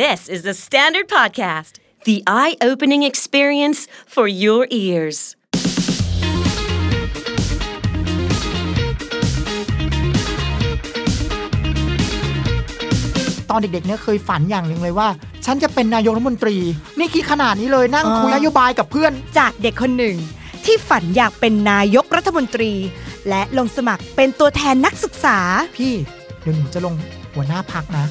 This is the Standard Podcast, the eye opening experience for your ears. ตอนเด็กๆเนี่ยเคยฝันอย่างหนึ่งเลยว่า ฉันจะเป็นนายกรัฐมนตรี นี่คิดขนาดนี้เลยนั่งคุยนโยบายกับเพื่อน จากเด็กคนหนึ่ง ที่ฝันอยากเป็นนายกรัฐมนตรี และลงสมัครเป็นตัวแทนนักศึกษา พี่ เดี๋ยวหนูจะลงหัวหน้าพักนะ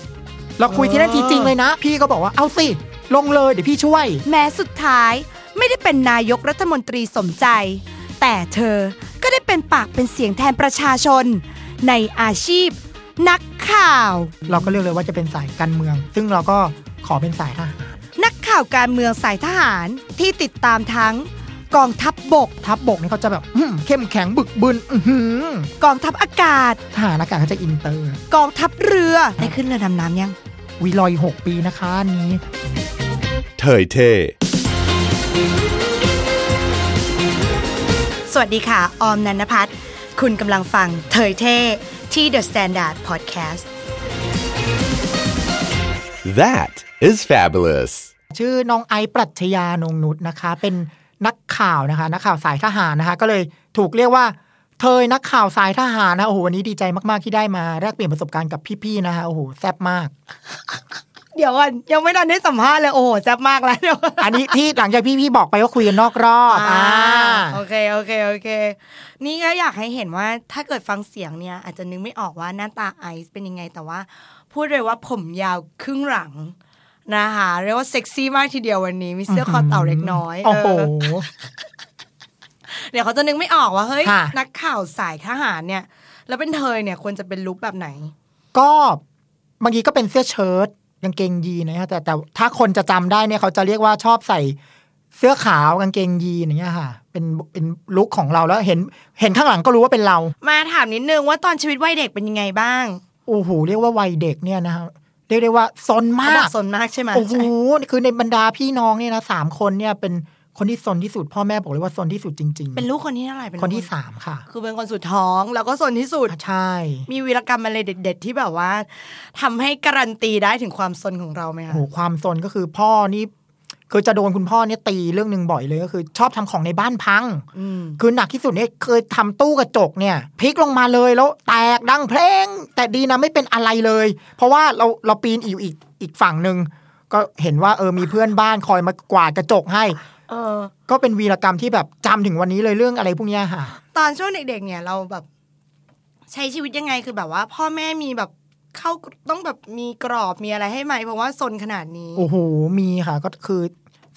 เราคุยที่นั่นทีจริงเลยนะ พี่ก็บอกว่าเอาสิลงเลยเดี๋ยวพี่ช่วย แม้สุดท้ายไม่ได้เป็นนายกรัฐมนตรีสมใจ แต่เธอก็ได้เป็นปากเป็นเสียงแทนประชาชน ในอาชีพ นักข่าว เราก็เลือกเลยว่าจะเป็นสายการเมือง ซึ่งเราก็ขอเป็นสายทหารนักข่าวการเมืองสายทหารที่ติดตามทั้งกองทัพบบก ทัพบกนี่เขาจะแบบอื้อหือเข้มแข็งบึกบึนอื้อหือกองทัพอากาศ ทหารอากาศเขาจะอินเตอร์ กองทัพเรือได้ขึ้นเรือดำน้ำยัง วีลอยหกปีนะคะอันนี้เถยเท่สวัสดีค่ะ ออมนันพัฒน์คุณกำลังฟังเทยเท่ที่ The Standard Podcast That is fabulous ชื่อน้องไอซ์ปรัชญานงนุษนะคะ เป็นนักข่าวนะคะ นักข่าวสายทหารนะคะ ก็เลยถูกเรียกว่า เธอนักข่าวสายทหารนะโอ้โหวันนี้ดีใจมากๆที่ได้มาแลกเปลี่ยนประสบการณ์กับพี่ๆนะคะโอ้โหแซ่บมาก เดี๋ยวก่อนยังไม่ทันได้สัมภาษณ์เลยโอ้โหแซ่บมากแล้วเดี๋ยวก่อนอันนี้ที่หลังจากพี่ๆบอกไปว่าคุยกันนอกรอบอ่าโอเคโอเคโอเค นี่ก็อยากให้เห็นว่าถ้าเกิดฟังเสียงเนี่ย อาจจะนึกไม่ออกว่าหน้าตาไอซ์เป็นยังไงแต่ว่า พูดเลยว่าผมยาวครึ่งหลังนะคะเรียกว่าเซ็กซี่มากทีเดียววันนี้มีเสื้อคอเต่าเล็กน้อยโอ้โห เออเดี๋ยวเขาจะนึกไม่ออกว่าเฮ้ยค่ะนักข่าวสายทหารเนี่ย แล้วเป็นเธอเนี่ยควรจะเป็นลุคแบบไหน ก็บางทีก็เป็นเสื้อเชิ้ตกางเกงยีนนะฮะแต่แต่ถ้าคนจะจำได้เนี่ยเขาจะเรียกว่าชอบใส่เสื้อขาวกางเกงยีนอย่างเงี้ยค่ะ เป็นเป็นลุคของเราแล้วเห็นเห็นข้างหลังก็รู้ว่าเป็นเรา มาถามนิดนึงว่าตอนชีวิตวัยเด็กเป็นยังไงบ้างโอ้โหเรียกว่าวัยเด็กเนี่ยนะฮะเรียกได้ว่าซนเขามาบอกกสนมากใช่ไหมโอ้โหคือในบรรดาพี่น้องเนี่ยนะสามคนเนี่ยเป็น คนที่ซนที่สุดพ่อแม่บอกเลยว่าซนที่สุดจริง ๆ เป็นลูกคนที่เท่าไหร่เป็นคนที่สามค่ะ คือเป็นคนสุดท้องแล้วก็สนที่สุดใช่ มีวีรกรรมอะไรเด็ด ๆ ที่แบบว่าทำให้การันตีได้ถึงความสนของเราไหมโอ้คะโหความซนก็คือพ่อนี่คือจะโดนคุณพ่อเนี่ยตีเรื่องหนึ่งบ่อยเลยก็คือ ชอบทำของในบ้านพังอืมคือหนักที่สุดเนี่ยเคยทำตู้กระจกเนี่ยพลิกลงมาเลยแล้วแตกดังเพลง แต่ดีนะไม่เป็นอะไรเลย เพราะว่าเราเราปีนอยู่อีกอีกฝั่งหนึ่งก็เห็นว่าเออมีเพื่อนบ้านคอยมากวาดกระจกให้ เออ ก็เป็นวีรกรรมที่แบบจำถึงวันนี้เลยเรื่องอะไรพวกเนี้ยค่ะ ตอนช่วงเด็กๆเนี่ยเราแบบ ใช้ชีวิตยังไงคือแบบว่า พ่อแม่มีแบบเข้าต้องแบบมีกรอบมีอะไรให้ไหมเพราะว่าสนขนาดนี้โอ้โหมีค่ะ ก็คือ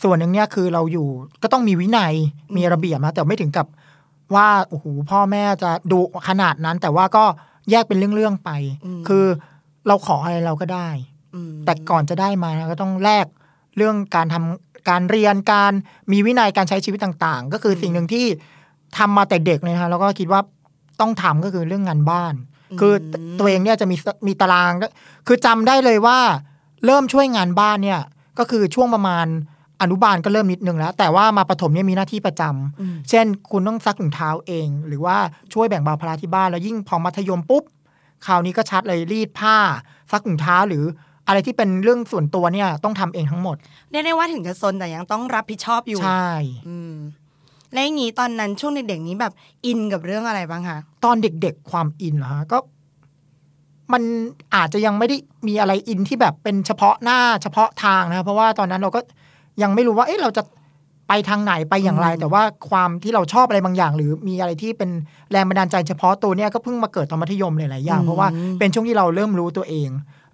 ส่วนหนึ่งเนี่ยคือเราอยู่ก็ต้องมีวินัยมีระเบียบนะแต่ไม่ถึงกับว่าโอ้โหพ่อแม่จะดุขนาดนั้น แต่ว่าก็แยกเป็นเรื่องๆไป คือเราขออะไรเราก็ได้อืมแต่ก่อนจะได้มานะก็ต้องแลกเรื่องการทำ การเรียนการมีวินัยการใช้ชีวิตต่าง ๆ ก็คือสิ่งหนึ่งที่ทำมาแต่เด็กเลยนะคะแล้วก็คิดว่าต้องทำก็คือเรื่องงานบ้าน คือตัวเองเนี่ยจะมีมีตารางก็คือจำได้เลยว่า เริ่มช่วยงานบ้านเนี่ย ก็คือช่วงประมาณอนุบาลก็เริ่มนิดนึงแล้ว แต่ว่ามาประถมเนี่ยมีหน้าที่ประจำเช่น คุณต้องซักถุงเท้าเอง หรือว่าช่วยแบ่งเบาภาระที่บ้านแล้วยิ่งพอมัธยมปุ๊บคราวนี้ก็ชัดเลยรีดผ้าซักถุงเท้าหรือ อะไรที่เป็นเรื่องส่วนตัวเนี่ยต้องทำเองทั้งหมดเรียกได้ว่าถึงจะสนแต่ยังต้องรับผิดชอบอยู่ใช่อืมแล้วอย่างงี้ตอนนั้นช่วงเด็กๆนี้แบบอินกับเรื่องอะไรบ้างคะตอนเด็กๆความอินเหรอฮะก็ มันอาจจะยังไม่ได้มีอะไรอินที่แบบเป็นเฉพาะหน้าเฉพาะทางนะเพราะว่าตอนนั้นเราก็ยังไม่รู้ว่า เอ๊ะเราจะไปทางไหนไปอย่างไร แต่ว่าความที่เราชอบอะไรบางอย่าง หรือมีอะไรที่เป็นแรงบันดาลใจเฉพาะตัวเนี่ยก็เพิ่งมาเกิดตอนมัธยมหลายๆอย่างเพราะว่าเป็นช่วงที่เราเริ่มรู้ตัวเอง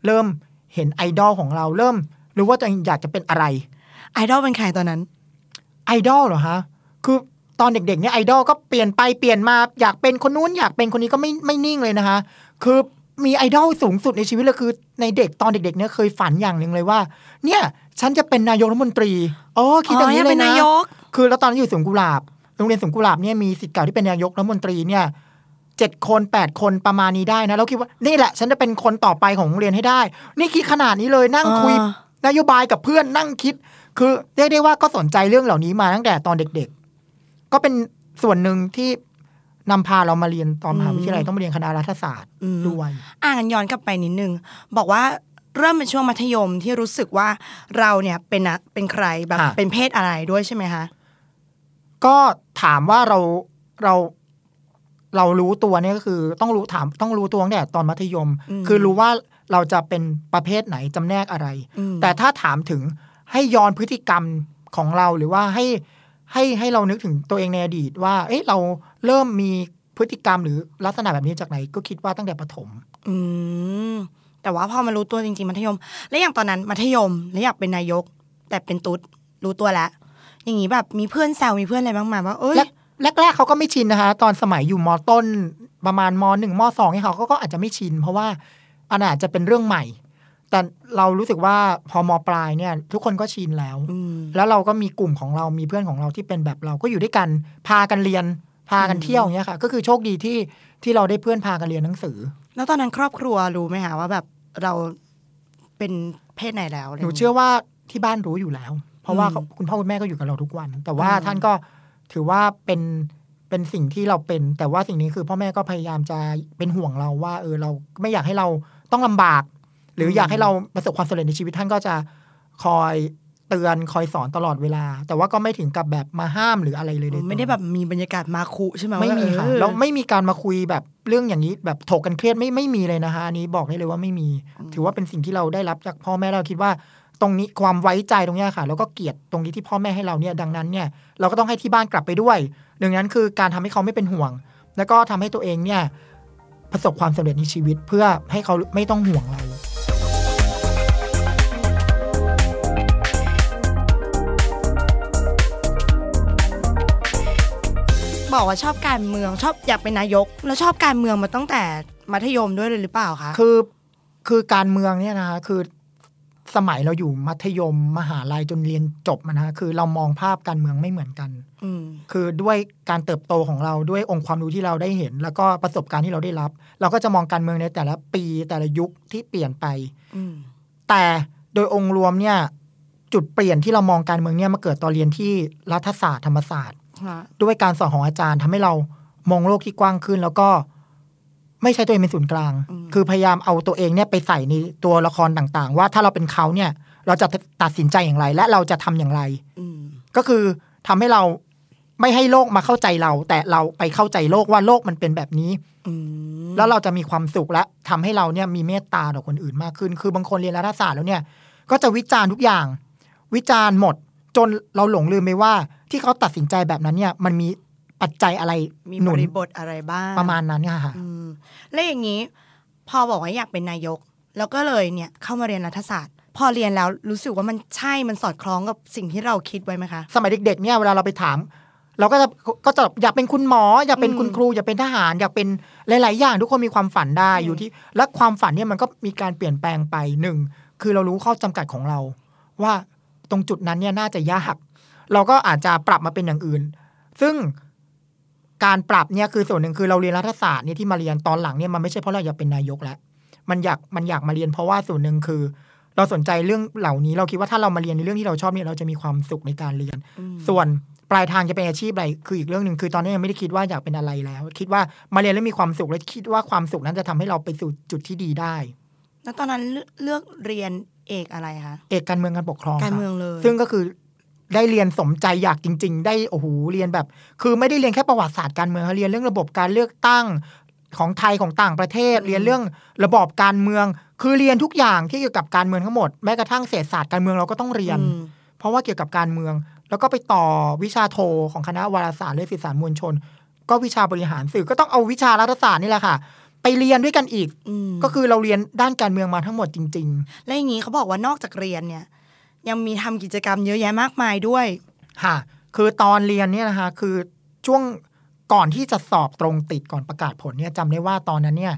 เริ่ม เห็นไอดอลของเราเริ่มรู้ว่าตัวเองอยากจะเป็นอะไร ไอดอลเป็นใครตอนนั้น ไอดอลเหรอฮะ คือตอนเด็กๆเนี่ยไอดอลก็เปลี่ยนไปเปลี่ยนมาอยากเป็นคนนู้นอยากเป็นคนนี้ก็ไม่ไม่นิ่งเลยนะคะ คือมีไอดอลสูงสุดในชีวิตเลยคือ ในเด็กตอนเด็กๆเนี่ยเคยฝันอย่างหนึ่งเลยว่า เนี่ยฉันจะเป็นนายกรัฐมนตรีอ๋อคิดอย่างนี้เลยอ๋ออยากเป็นนะนายกคือแล้วตอนนั้นอยู่สวนกุหลาบโรงเรียนสวนกุหลาบเนี่ยมีสิทธิ์เก่าที่เป็นนายกรัฐมนตรีเนี่ย เจ็ดคนแปดคนประมาณนี้ได้นะ แล้วคิดว่านี่แหละ ฉันจะเป็นคนต่อไปของโรงเรียนให้ได้ นี่คิดขนาดนี้เลยนั่งคุยนโยบายกับเพื่อนนั่งคิด คือเรียกได้ว่าก็สนใจเรื่องเหล่านี้มาตั้งแต่ตอนเด็ก ๆ ก็เป็นส่วนหนึ่งที่นำพาเรามาเรียนตอนมหาวิทยาลัยต้องมาเรียนคณะรัฐศาสตร์ด้วยอ่านย้อนกลับไปนิดนึงบอกว่าเริ่มเป็นช่วงมัธยมที่รู้สึกว่าเราเนี่ยเป็นอะเป็นใครแบบค่ะเป็นเพศอะไรด้วยใช่ไหมคะก็ถามว่าเราเรา เรารู้ตัวเนี่ยก็คือต้องรู้ถามต้องรู้ตัวตั้งแต่ตอนมัธยมอืมคือรู้ว่าเราจะเป็นประเภทไหนจำแนกอะไรอืมแต่ถ้าถามถึงให้ย้อนพฤติกรรมของเราหรือว่าให้ให้ให้เรานึกถึงตัวเองในอดีตว่า เอ๊ะเราเริ่มมีพฤติกรรมหรือลักษณะแบบนี้จากไหนก็คิดว่าตั้งแต่ประถม อืมแต่ว่าพอมารู้ตัวจริงๆมัธยม และอย่างตอนนั้นมัธยมแล้วอยากเป็นนายก แต่เป็นตุ๊ดรู้ตัวแล้วอย่างนี้แบบมีเพื่อนแซวมีเพื่อนอะไรบ้างไหมว่าเอ้ย แรกแรก ๆเขาก็ไม่ชินนะคะ ตอนสมัยอยู่มต้นประมาณมหนึ่งมสองเนี่ยเขาก็อาจจะไม่ชิน เพราะว่าอันอาจจะเป็นเรื่องใหม่ แต่เรารู้สึกว่าพอมปลายเนี่ย ทุกคนก็ชินแล้วอืมแล้วเราก็มีกลุ่มของเรามีเพื่อนของเราที่เป็นแบบเราก็อยู่ด้วยกัน พากันเรียน พากันเที่ยวอย่างเงี้ยค่ะ ก็คือโชคดีที่ที่เราได้เพื่อนพากันเรียนหนังสือ แล้วตอนนั้นครอบครัวรู้ไหมคะว่าแบบเราเป็นเพศไหนแล้วะไรหนูเชื่อว่าที่บ้านรู้อยู่แล้ว เพราะว่าเขาคุณพ่อคุณแม่ก็อยู่กับเราทุกวัน แต่ว่าท่านก็ ถือว่าเป็นเป็นสิ่งที่เราเป็น แต่ว่าสิ่งนี้คือพ่อแม่ก็พยายามจะเป็นห่วงเราว่า เออเราไม่อยากให้เราต้องลำบาก หรืออยากให้เราประสบความสำเร็จในชีวิตท่านก็จะคอยเตือนคอยสอนตลอดเวลา แต่ว่าก็ไม่ถึงกับแบบมาห้ามหรืออะไรเลยโดยตรงไม่ได้แบบมีบรรยากาศมาคุใช่ไหมไม่มีว่าค่ะเออแล้วไม่มีการมาคุยแบบเรื่องอย่างนี้แบบถกกันเครียดไม่ไม่มีเลยนะคะอันนี้บอกได้เลยว่าไม่มี ถือว่าเป็นสิ่งที่เราได้รับจากพ่อแม่เราคิดว่า ตรงนี้ความไว้ใจตรงเนี้ยค่ะ แล้วก็เกลียดตรงนี้ที่พ่อแม่ให้เราเนี่ยดังนั้นเนี่ยเราก็ต้องให้ที่บ้านกลับไปด้วยหนึ่งนั้นคือการทำให้เขาไม่เป็นห่วง แล้วก็ทำให้ตัวเองเนี่ยประสบความสำเร็จในชีวิตเพื่อให้เขาไม่ต้องห่วงเราบอกว่าชอบการเมืองชอบอยากเป็นนายก แล้วชอบการเมืองมาตั้งแต่มัธยมด้วยเลยหรือเปล่าคะคือคือการเมืองเนี่ยนะคะคือ สมัยเราอยู่มัธยมมหาลัยจนเรียนจบมานะคะคือเรามองภาพการเมืองไม่เหมือนกันอืมคือด้วยการเติบโตของเราด้วยองค์ความรู้ที่เราได้เห็น แล้วก็ประสบการณ์ที่เราได้รับ เราก็จะมองการเมืองในแต่ละปีแต่ละยุคที่เปลี่ยนไปอืมแต่โดยองค์รวมเนี่ย จุดเปลี่ยนที่เรามองการเมืองเนี่ยมาเกิดตอนเรียนที่รัฐศาสตร์ธรรมศาสตร์ค่ะด้วยการสอนของอาจารย์ทำให้เรามองโลกที่กว้างขึ้น แล้วก็ ไม่ใช่ตัวเองเป็นศูนย์กลาง คือพยายามเอาตัวเองเนี่ยไปใส่ในตัวละครต่างๆ ว่าถ้าเราเป็นเขาเนี่ย เราจะตัดสินใจอย่างไร และเราจะทำอย่างไรอืมก็คือทำให้เราไม่ให้โลกมาเข้าใจเรา แต่เราไปเข้าใจโลกว่าโลกมันเป็นแบบนี้อืมแล้วเราจะมีความสุขและทำให้เราเนี่ยมีเมตตาต่อคนอื่นมากขึ้น คือบางคนเรียนรัฐศาสตร์แล้วเนี่ย ก็จะวิจารณ์ทุกอย่าง วิจารณ์หมด จนเราหลงลืมไปว่า ที่เขาตัดสินใจแบบนั้นเนี่ย มันมี ปัจจัยอะไรมีหนุบนริบทอะไรบ้างประมาณนั้นค่ะอืมแล้วอย่างนี้ พอบอกว่าอยากเป็นนายก แล้วก็เลยเนี่ยเข้ามาเรียนรัฐศาสตร์ พอเรียนแล้วรู้สึกว่ามันใช่มันสอดคล้องกับสิ่งที่เราคิดไว้ไหมคะ สมัยเด็กๆเนี่ยเวลาเราไปถาม เราก็จะก็จะอยากเป็นคุณหมอ อยากเป็นอืมคุณครู อยากเป็นทหาร อยากเป็นหลาย ๆ อย่าง ทุกคนมีความฝันได้อยู่ที่ และความฝันเนี่ยมันก็มีการเปลี่ยนแปลงไปหนึ่งคือเรารู้ข้อจำกัดของเรา ว่าตรงจุดนั้นเนี่ยน่าจะยากเราก็อาจจะปรับมาเป็นอย่างอื่น ซึ่ง การปรับเนี่ยคือส่วนหนึ่งคือเราเรียนรัฐศาสตร์เนี่ยที่มาเรียนตอนหลังเนี่ยมันไม่ใช่เพราะเราอยากเป็นนายกแล้วมันอยากมันอยากมาเรียนเพราะว่าส่วนหนึ่งคือ เราสนใจเรื่องเหล่านี้ เราคิดว่าถ้าเรามาเรียนในเรื่องที่เราชอบเนี่ยเราจะมีความสุขในการเรียน ส่วนปลายทางจะเป็นอาชีพอะไรคืออีกเรื่องหนึ่งคือตอนนี้ยังไม่ได้คิดว่าอยากเป็นอะไรแล้ว คิดว่ามาเรียนแล้วมีความสุขและคิดว่าความสุขนั้นจะทำให้เราไปสู่จุดที่ดีได้ แล้วตอนนั้นเลือกเลือกเรียนเอกอะไรคะเอกการเมืองการปกครองการค่ะเมืองเลย ซึ่งก็คือ ได้เรียนสมใจอยากจริง ๆ ได้โอ้โหเรียนแบบ คือไม่ได้เรียนแค่ประวัติศาสตร์การเมืองเขาเรียนเรื่องระบบการเลือกตั้งของไทยของต่างประเทศ เรียนเรื่องระบอบการเมือง คือเรียนทุกอย่างที่เกี่ยวกับการเมืองทั้งหมดแม้กระทั่งเศรษฐศาสตร์การเมืองเราก็ต้องเรียนอืมเพราะว่าเกี่ยวกับการเมือง แล้วก็ไปต่อวิชาโทของคณะวารสารและสื่อสารมวลชน ก็วิชาบริหารสื่อก็ต้องเอาวิชารัฐศาสตร์นี่แหละค่ะไปเรียนด้วยกันอีกอืมก็คือเราเรียนด้านการเมืองมาทั้งหมดจริงและอย่างนี้เขาบอกว่านอกจากเรียนเนี่ย ยังมีทำกิจกรรมเยอะแยะมากมายด้วย ค่ะ คือตอนเรียนเนี่ยนะคะ คือช่วงก่อนที่จะสอบตรงติดก่อนประกาศผลเนี่ยจำได้ว่าตอนนั้นเนี่ย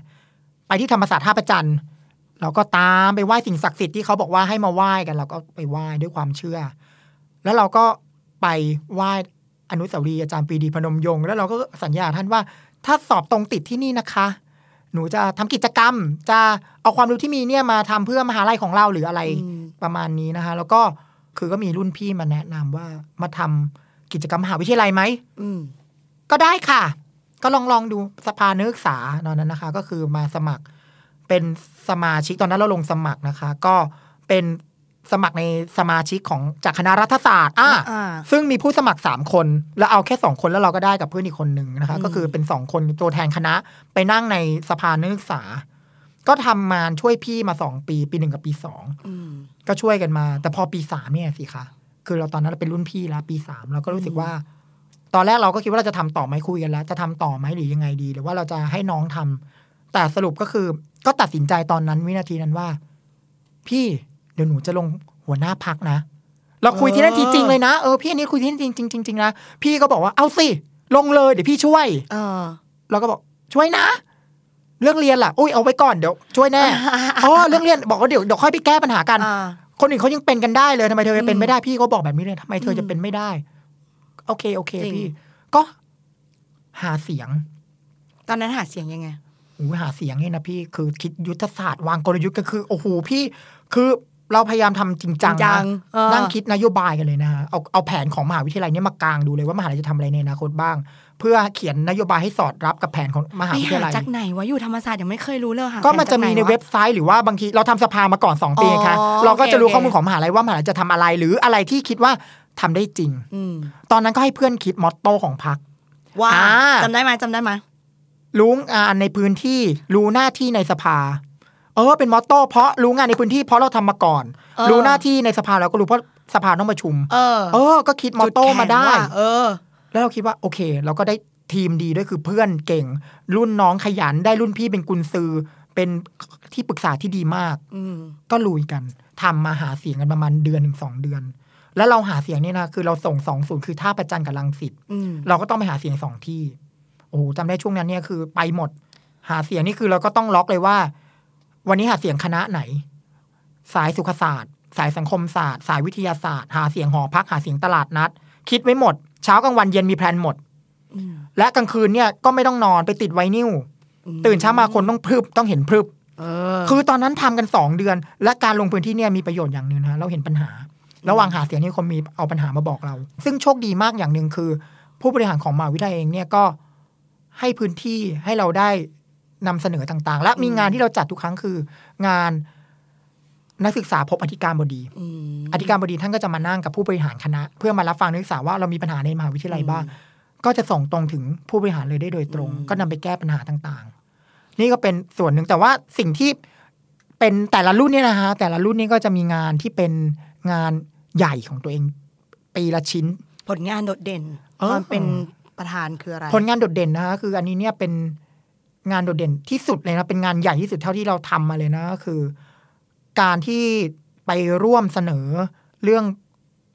ไปที่ธรรมศาสตร์ท่าประจันเราก็ตามไปไหว้สิ่งศักดิ์สิทธิ์ที่เขาบอกว่าให้มาไหว้กัน เราก็ไปไหว้ด้วยความเชื่อ แล้วเราก็ไปไหว้อนุสาวรีย์อาจารย์ปีดีพนมยงค์แล้วเราก็สัญญาท่านว่า ถ้าสอบตรงติดที่นี่นะคะ หนูจะทำกิจกรรม จะเอาความรู้ที่มีเนี่ยมาทำเพื่อมหาลัยของเราหรืออะไรอืมประมาณนี้นะคะ แล้วก็คือก็มีรุ่นพี่มาแนะนำว่ามาทำกิจกรรมมหาวิทยาลัยไหมอืมก็ได้ค่ะ ก็ลองลองดูสภานักศึกษาตอนนั้นนะคะ ก็คือมาสมัครเป็นสมาชิกตอนนั้นเราลงสมัครนะคะ ก็เป็น สมัครในสมาชิกของจากคณะรัฐศาสตร์อะอ่าซึ่งมีผู้สมัครสามคน แล้วเอาแค่สองคนแล้วเราก็ได้กับเพื่อนอีกคนหนึ่งนะคะอืมก็คือเป็นสองคนตัวแทนคณะไปนั่งในสภานักศึกษา ก็ทำมาช่วยพี่มาสองปี ปีหนึ่งกับปีสองอืมก็ช่วยกันมา แต่พอปีสามเนี่ยสิคะคือเราตอนนั้นเราเป็นรุ่นพี่แล้วปีสามเราก็รู้สึกว่า ตอนแรกเราก็คิดว่าเราจะทำต่อไหมคุยกันแล้ว จะทำต่อไหมหรือยังไงดี หรือว่าเราจะให้น้องทำแต่สรุปก็คือก็ตัดสินใจตอนนั้นวินาทีนั้นว่า พี่เดี๋ยวหนูจะลงหัวหน้าพักนะ เราคุยที่นั่นทีจริงเลยนะเออพี่อันนี้คุยที่นั่นจริงจริงจริงๆนะพี่ก็บอกว่าเอาสิลงเลยเดี๋ยวพี่ช่วย เออเราก็บอกช่วยนะ เรื่องเรียนล่ะอุ้ยเอาไว้ก่อนเดี๋ยวช่วยแน่อ๋อเรื่องเรียนบอกว่าเดี๋ยวเดี๋ยวค่อยไปแก้ปัญหากันอ่าคนอื่นเขายังเป็นกันได้เลยทำไมเธอจะเป็นอืมไม่ได้พี่เขาบอกแบบนี้เลยทำไมเธอมจะเป็นไม่ได้ โอเคโอเคจริงพี่ ก็หาเสียง ตอนนั้นหาเสียงยังไงโอ้ยหาเสียงเนี่ยนะพี่คือคิดยุทธศาสตร์วางกลยุทธ์ก็คือโอ้โหพี่ คือ เราพยายามทำจริงจังจริงจันะงเออนั่งคิดนโยบายกันเลยนะฮะเอาเอาแผนของมหาวิทยาลัยเนี้มากางดูเลยว่ามหาลัยจะทำอะไรในอนาคตบ้าง เพื่อเขียนนโยบายให้สอดรับกับแผนของมหาไปวิทหายาลัยจากไหนวะอยู่ธรรมศาสตร์ยังไม่เคยรู้เลยหาก็มันจะมีในแผจากไหวเว็บไซต์หรือว่าบางทีเราทำสภามาก่อน2ปีอ๋อค่ะเราก็จะรู้โอเคข้อมูลของมหาลัยว่ามหาลัยจะทำอะไร หรืออะไรที่คิดว่าทำได้จริงอืมตอนนั้นก็ให้เพื่อนคิดมอตโต้ของพรรคว่าอ่าจำได้ไหมจำได้ไหมรู้งานในพื้นที่รู้หน้าที่ในสภา เออเป็นมอตโต้เพราะรู้งานในพื้นที่เพราะเราทำมาก่อน รู้หน้าที่ในสภาเราก็รู้เพราะสภาต้องประชุม เออ เออ ก็คิดมอตโต้จุแข็งมาได้ว่ะเออ แล้วเราคิดว่าโอเค เราก็ได้ทีมดีด้วยคือเพื่อนเก่ง รุ่นน้องขยันได้รุ่นพี่เป็นกุญซือ เป็นที่ปรึกษาที่ดีมากอืมก็ลุยกันทำมาหาเสียงกันประมาณเดือนหนึ่งสองเดือน แล้วเราหาเสียงเนี่ยนะคือเราส่งสองศูนย์คือท่าประจันกับลังสิตอืมเราก็ต้องไปหาเสียงสองที่ โอ้โหจำได้ช่วงนั้นเนี่ยคือไปหมด หาเสียงนี่คือเราก็ต้องล็อกเลยว่า วันนี้หาเสียงคณะไหน สายสุขศาสตร์ สายสังคมศาสตร์ สายวิทยาศาสตร์ หาเสียงหอพักหาเสียงตลาดนัด คิดไว้หมด เช้ากลางวันเย็นมีแพลนหมดอืมและกลางคืนเนี่ยก็ไม่ต้องนอนไปติดไวนิวตื่นเช้ามาคนต้องพรึบต้องเห็นพรึบเออคือตอนนั้นทำกันสองเดือน และการลงพื้นที่เนี่ยมีประโยชน์อย่างหนึ่งนะเราเห็นปัญหา ระหว่างหาเสียงนี่คนมีเอาปัญหามาบอกเรา ซึ่งโชคดีมากอย่างหนึ่งคือ ผู้บริหารของมหาวิทยาลัยเองเนี่ยก็ให้พื้นที่ให้เราได้ นำเสนอต่างๆ และมีงานที่เราจัดทุกครั้งคือ งานนักศึกษาพบอธิการบดีอืมอธิการบดีท่านก็จะมานั่งกับผู้บริหารคณะ เพื่อมารับฟังนักศึกษาว่าเรามีปัญหาในมหาวิทยาลัยบ้าง ก็จะส่งตรงถึงผู้บริหารเลยได้โดยตรง ก็นำไปแก้ปัญหาต่างๆ นี่ก็เป็นส่วนหนึ่งแต่ว่าสิ่งที่เป็นแต่ละรุ่นเนี่ยนะฮะแต่ละรุ่นนี่ก็จะมีงานที่เป็นงานใหญ่ของตัวเองปีละชิ้น ผลงานโดดเด่นเออตอนเป็นประธานคืออะไร ผลงานโดดเด่นนะคะคืออันนี้เนี่ยเป็น งานโดดเด่นที่สุดเลยนะเป็นงานใหญ่ที่สุดเท่าที่เราทำมาเลยนะก็คือ การที่ไปร่วมเสนอเรื่อง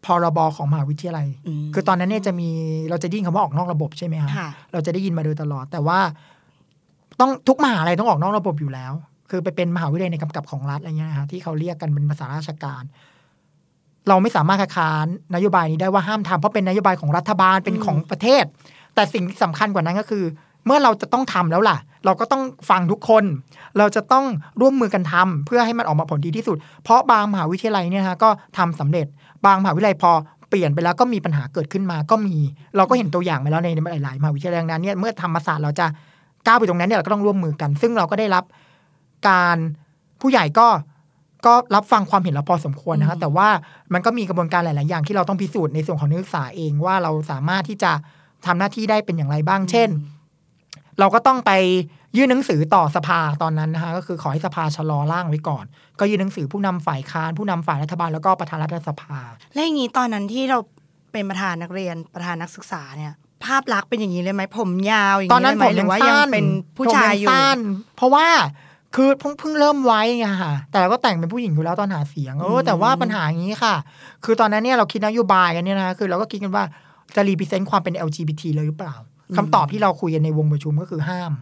พรบของมหาวิทยาลัยอืมคือตอนนั้นเนี่ยจะมีเราจะได้ยินคำว่าออกนอกระบบใช่ไหมคะค่ะเราจะได้ยินมาโดยตลอด แต่ว่า ต้องทุกมหาลัยต้องออกนอกระบบอยู่แล้ว คือไปเป็นมหาวิทยาลัยในกำกับของรัฐอะไรเงี้ยนะคะที่เขาเรียกกันเป็นภาษาราชการ เราไม่สามารถคัดค้านนโยบายนี้ได้ว่าห้ามทำเพราะเป็นนโยบายของรัฐบาลเป็นของประเทศ แต่สิ่งที่สำคัญกว่านั้นก็คือ เมื่อเราจะต้องทำแล้วล่ะ เราก็ต้องฟังทุกคน เราจะต้องร่วมมือกันทำเพื่อให้มันออกมาผลดีที่สุด เพราะบางมหาวิทยาลัยเนี่ยนะคะก็ทำสำเร็จ บางมหาวิทยาลัยพอเปลี่ยนไปแล้วก็มีปัญหาเกิดขึ้นมาก็มี เราก็เห็นตัวอย่างมาแล้วในหลายๆมหาวิทยาลัยดังนั้นเนี่ยเมื่อธรรมศาสตร์เราจะก้าวไปตรงนั้นเนี่ยเราก็ต้องร่วมมือกัน ซึ่งเราก็ได้รับการผู้ใหญ่ก็ก็รับฟังความเห็นเราพอสมควรนะคะแต่ว่ามันก็มีกระบวนการหลาย ๆ อย่างที่เราต้องพิสูจน์ในส่วนของนักศึกษาเองว่าเราสามารถที่จะทำหน้าที่ได้เป็นอย่างไรบ้าง เช่น เราก็ต้องไปยื่นหนังสือต่อสภาตอนนั้นนะคะก็คือขอให้สภาชะลอร่างไว้ก่อน ก็ยื่นหนังสือผู้นำฝ่ายค้านผู้นำฝ่ายรัฐบาลแล้วก็ประธานรัฐสภา แล้วอย่างนี้ตอนนั้นที่เราเป็นประธานนักเรียนประธานนักศึกษาเนี่ย ภาพลักษณ์เป็นอย่างนี้เลยไหมผมยาวอย่างตอนนี้นั้เลนยไหมหรืผมยังอว่าสั้ยังนเป็นผู้ชายอยู่ผมงสั้นเพราะว่าคือเพิ่งเพิ่งเริ่มไว้ไงค่ะ แต่เราก็แต่งเป็นผู้หญิงอยู่แล้วตอนหาเสียงเออแต่ว่าปัญหาอย่างนี้ค่ะ คือตอนนั้นเนี่ยเราคิดนโยบายกันเนี่ยนะคือเราก็คิดกันว่าจะรีพิเซนต์ความเป็น LGBT เลยหรือเปล่า คำตอบที่เราคุยกันในวงประชุมก็คือห้าม